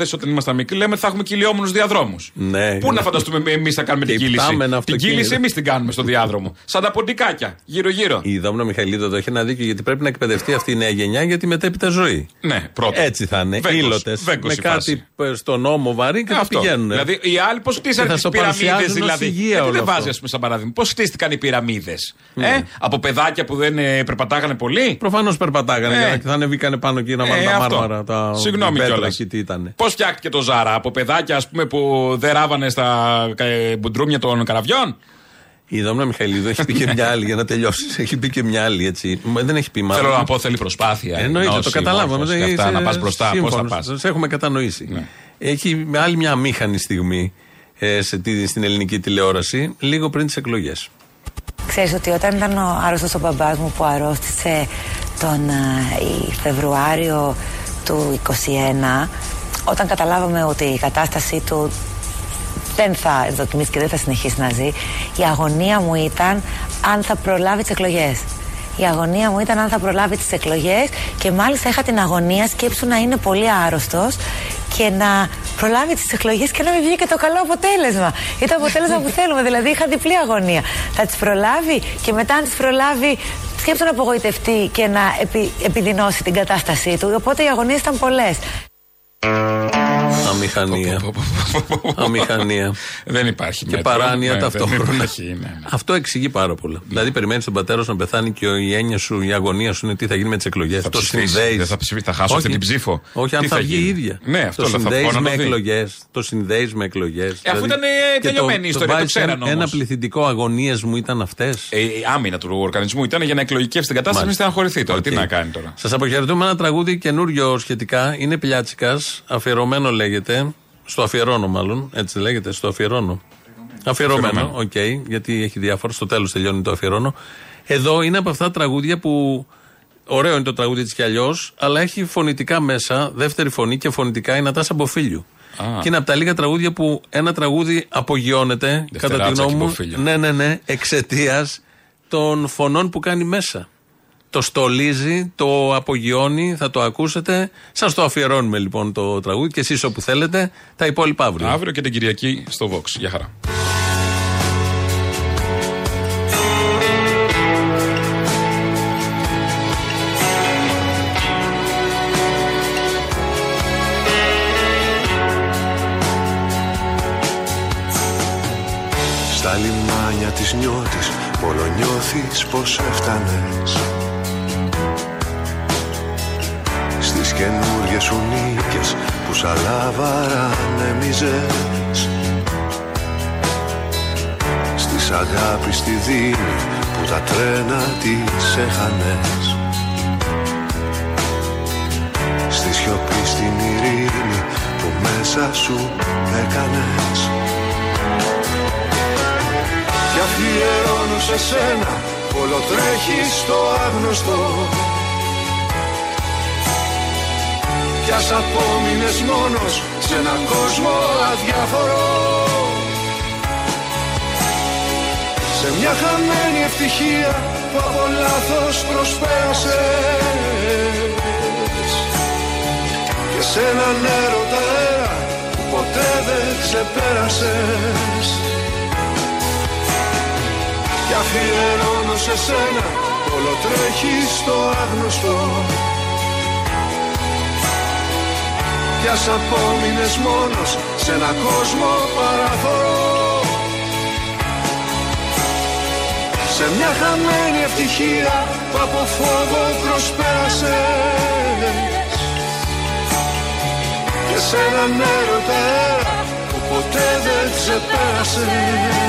2000 όταν ήμασταν μικροί λέμε ότι θα έχουμε κυλιόμενου διαδρόμους. Ναι. Πού να φανταστούμε εμείς θα κάνουμε την Και κύληση; υπτάμενα Την αυτοκίνητα. κύληση εμείς την κάνουμε στο διάδρομο. Σαν τα ποντικάκια, γύρω-γύρω. Η Δόμνα Μιχαηλίδου εδώ έχει ένα δίκιο γιατί πρέπει να εκπαιδευτεί αυτή η νέα γενιά για τη μετέπειτα ζωή. Ναι, πρώτα. Έτσι θα είναι. Βέγκος, Ήλωτες. βέγκος Με η φάση. κάτι ε, στον νόμο βαρύ και θα Αυτό. πηγαίνουν. Δηλαδή, οι άλλοι πώς χτίσανε Και θα τις στο πυραμίδες, παρουσιάζουν ως δηλαδή; υγεία Γιατί όλο δεν αυτό. βάζει, ας πούμε, σαν παράδειγμα. Πώς χτίστηκαν οι πυραμίδες. Ναι. Ε, από παιδάκια που δεν ε, περπατάγανε πολύ. Προφανώς περπατάγανε Ε. για να θα ανεβήκανε πάνω εκεί να Ε, βάλουν τα αυτό. μάρμαρα. Τα Συγγνώμη πέτρα κιόλας. εκεί τι ήταν. Πώς φτιάχτηκε το Ζάρα, από παιδάκια ας πούμε, που δεν ράβανε στα ε, μπουντρούμια των καραβιών; Η Δόμνα Μιχαηλίδου έχει πει και μια άλλη για να τελειώσεις. Έχει πει και μια άλλη έτσι. Μα Δεν έχει πει μάλλον. Θέλω να πω, θέλει προσπάθεια. Εννοείται, το γνώση, καταλάβαμε. μόρφωση δεν και αυτά, είσαι να πας μπροστά. Πώς θα σύμφωνος. πας. Σε έχουμε κατανοήσει. Έχει με άλλη μια αμήχανη στιγμή ε, σε, τι- στην ελληνική τηλεόραση, λίγο πριν τις εκλογές. Ξέρεις ότι όταν ήταν ο άρρωστος ο μπαμπάς μου που αρρώστησε τον ε, η Φεβρουάριο του 21 όταν καταλάβαμε ότι η κατάστασή του δεν θα ευδοκιμήσει και δεν θα συνεχίσει να ζει η αγωνία μου ήταν αν θα προλάβει τις εκλογές. Η αγωνία μου ήταν αν θα προλάβει τις εκλογές και μάλιστα είχα την αγωνία σκέψου να είναι πολύ άρρωστος και να προλάβει τις εκλογές και να μην βγει και το καλό αποτέλεσμα. Ή το αποτέλεσμα που *laughs* θέλουμε δηλαδή είχα διπλή αγωνία. Θα τις προλάβει και μετά αν τις προλάβει σκέψου να απογοητευτεί και να επι, επιδεινώσει την κατάστασή του. Οπότε οι αγωνίες ήταν πολλές Αμηχανία. Αμηχανία. Δεν υπάρχει Και μέτρο. παράνοια Ναι, δεν ταυτόχρονα. υπάρχει, ναι, ναι. Αυτό εξηγεί πάρα πολλά. Δηλαδή, περιμένεις τον πατέρα σου να πεθάνει και η έννοια σου, η αγωνία σου είναι τι θα γίνει με τις εκλογές. Θα Το ψηφίσεις, συνδέεις. δεν θα ψηφίσεις, θα χάσω αυτή την ψήφο. Όχι, αν Τι θα, θα βγει η γίνει. ίδια. Ναι, αυτό το λέω, θα συνδέεις βγω να με το δει. εκλογές. Το συνδέεις με εκλογές. Ε, αφού ήταν, ε, τελειωμένη η ιστορία, το βάζεις ξέραν ένα- όμως. Ένα πληθυντικό αγωνίες μου ήταν αυτές. Ε, η άμυνα του οργανισμού ήταν για να εκλογικεύσει την κατάσταση, μην Μάλιστα. στεναχωρηθεί τώρα. Τι Οκ. να κάνει τώρα; Σας αποχαιρετούμε ένα τραγούδι καινούριο σχετικά. Είναι Πιλιάτσικα. Αφιερωμένο λέγεται. Στο αφιερώνω, μάλλον. Έτσι λέγεται. Στο αφιερώνω. Αφιερωμένο. Αφιερωμένο. Οκ. γιατί έχει διάφορα. Στο τέλος τελειώνει το αφιερώνω. Εδώ είναι από αυτά τα τραγούδια που. Ωραίο είναι το τραγούδι τη κι αλλιώς, αλλά έχει φωνητικά μέσα, δεύτερη φωνή και φωνητικά η Νατάσα Μποφίλιου. Α. Και είναι από τα λίγα τραγούδια που ένα τραγούδι απογειώνεται, κατά τη Δευτεράτσα γνώμη και μου, Μποφίλιου. ναι, ναι, ναι, εξαιτίας των φωνών που κάνει μέσα. Το στολίζει, το απογειώνει, θα το ακούσετε. Σας το αφιερώνουμε λοιπόν το τραγούδι και εσείς όπου θέλετε. Τα υπόλοιπα αύριο. Αύριο και την Κυριακή στο Vox. Γεια χαρά. Στα λιμάνια της νιώτης Όλο νιώθεις πως έφτανες καινούριες σου νίκες Που σαν λάβαρα ανέμιζες Στις αγάπη στη δίνη Που τα τρένα τις έχανες. Στη σιωπή στην ειρήνη Που μέσα σου έκανες. Κι αφιερώνω σε σένα Όλο τρέχεις στο άγνωστο Κι ας απόμεινες μόνος Σε έναν κόσμο αδιάφορο Σε μια χαμένη ευτυχία Που από λάθος προσπέρασες. Και σε έναν έρωτα αέρα Που ποτέ δεν ξεπέρασες. Κι αφιερώνω σε σένα Όλο τρέχει στο άγνωστο Κι ας απόμεινες μόνος Σε ένα κόσμο παραφορό Σε μια χαμένη ευτυχία Που από φόβο προσπέρασες. Και σε έναν έρωτα αέρα Που ποτέ δεν ξεπέρασες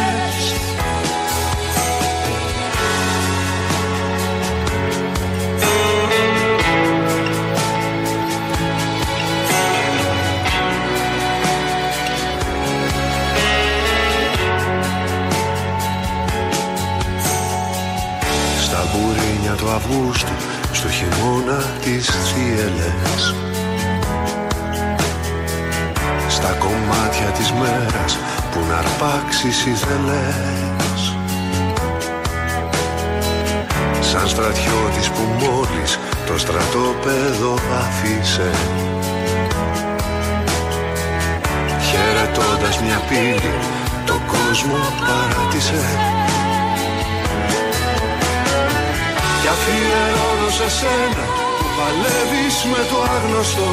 Στα μπουρίνια του Αυγούστου Στο χειμώνα τις θύελες Στα κομμάτια της μέρας Που να αρπάξεις ιδελές Σαν στρατιώτης που μόλις Το στρατόπεδο άφησε. Χαιρετώντας μια πύλη Το κόσμο παράτησε Κι αφιερώνω σε σένα που παλεύεις με το άγνωστο.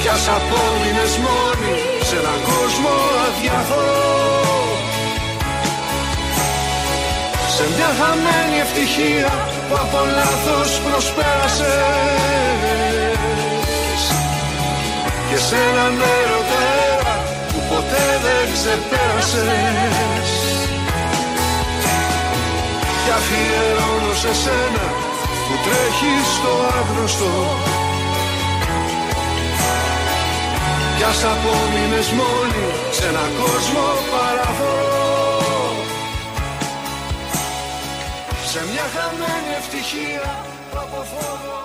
Κι ας απόμεινες μόνη σε έναν κόσμο αδιάφορο Σε μια χαμένη ευτυχία που από λάθος προσπέρασες. Και σε έναν έρωτα αέρα που ποτέ δεν ξεπέρασες κι αφιερώνω σε σένα που τρέχει στο άγνωστο. Κι ας απόμεινες μόνη σε έναν κόσμο παραφορό Σε μια χαμένη ευτυχία που από φόβο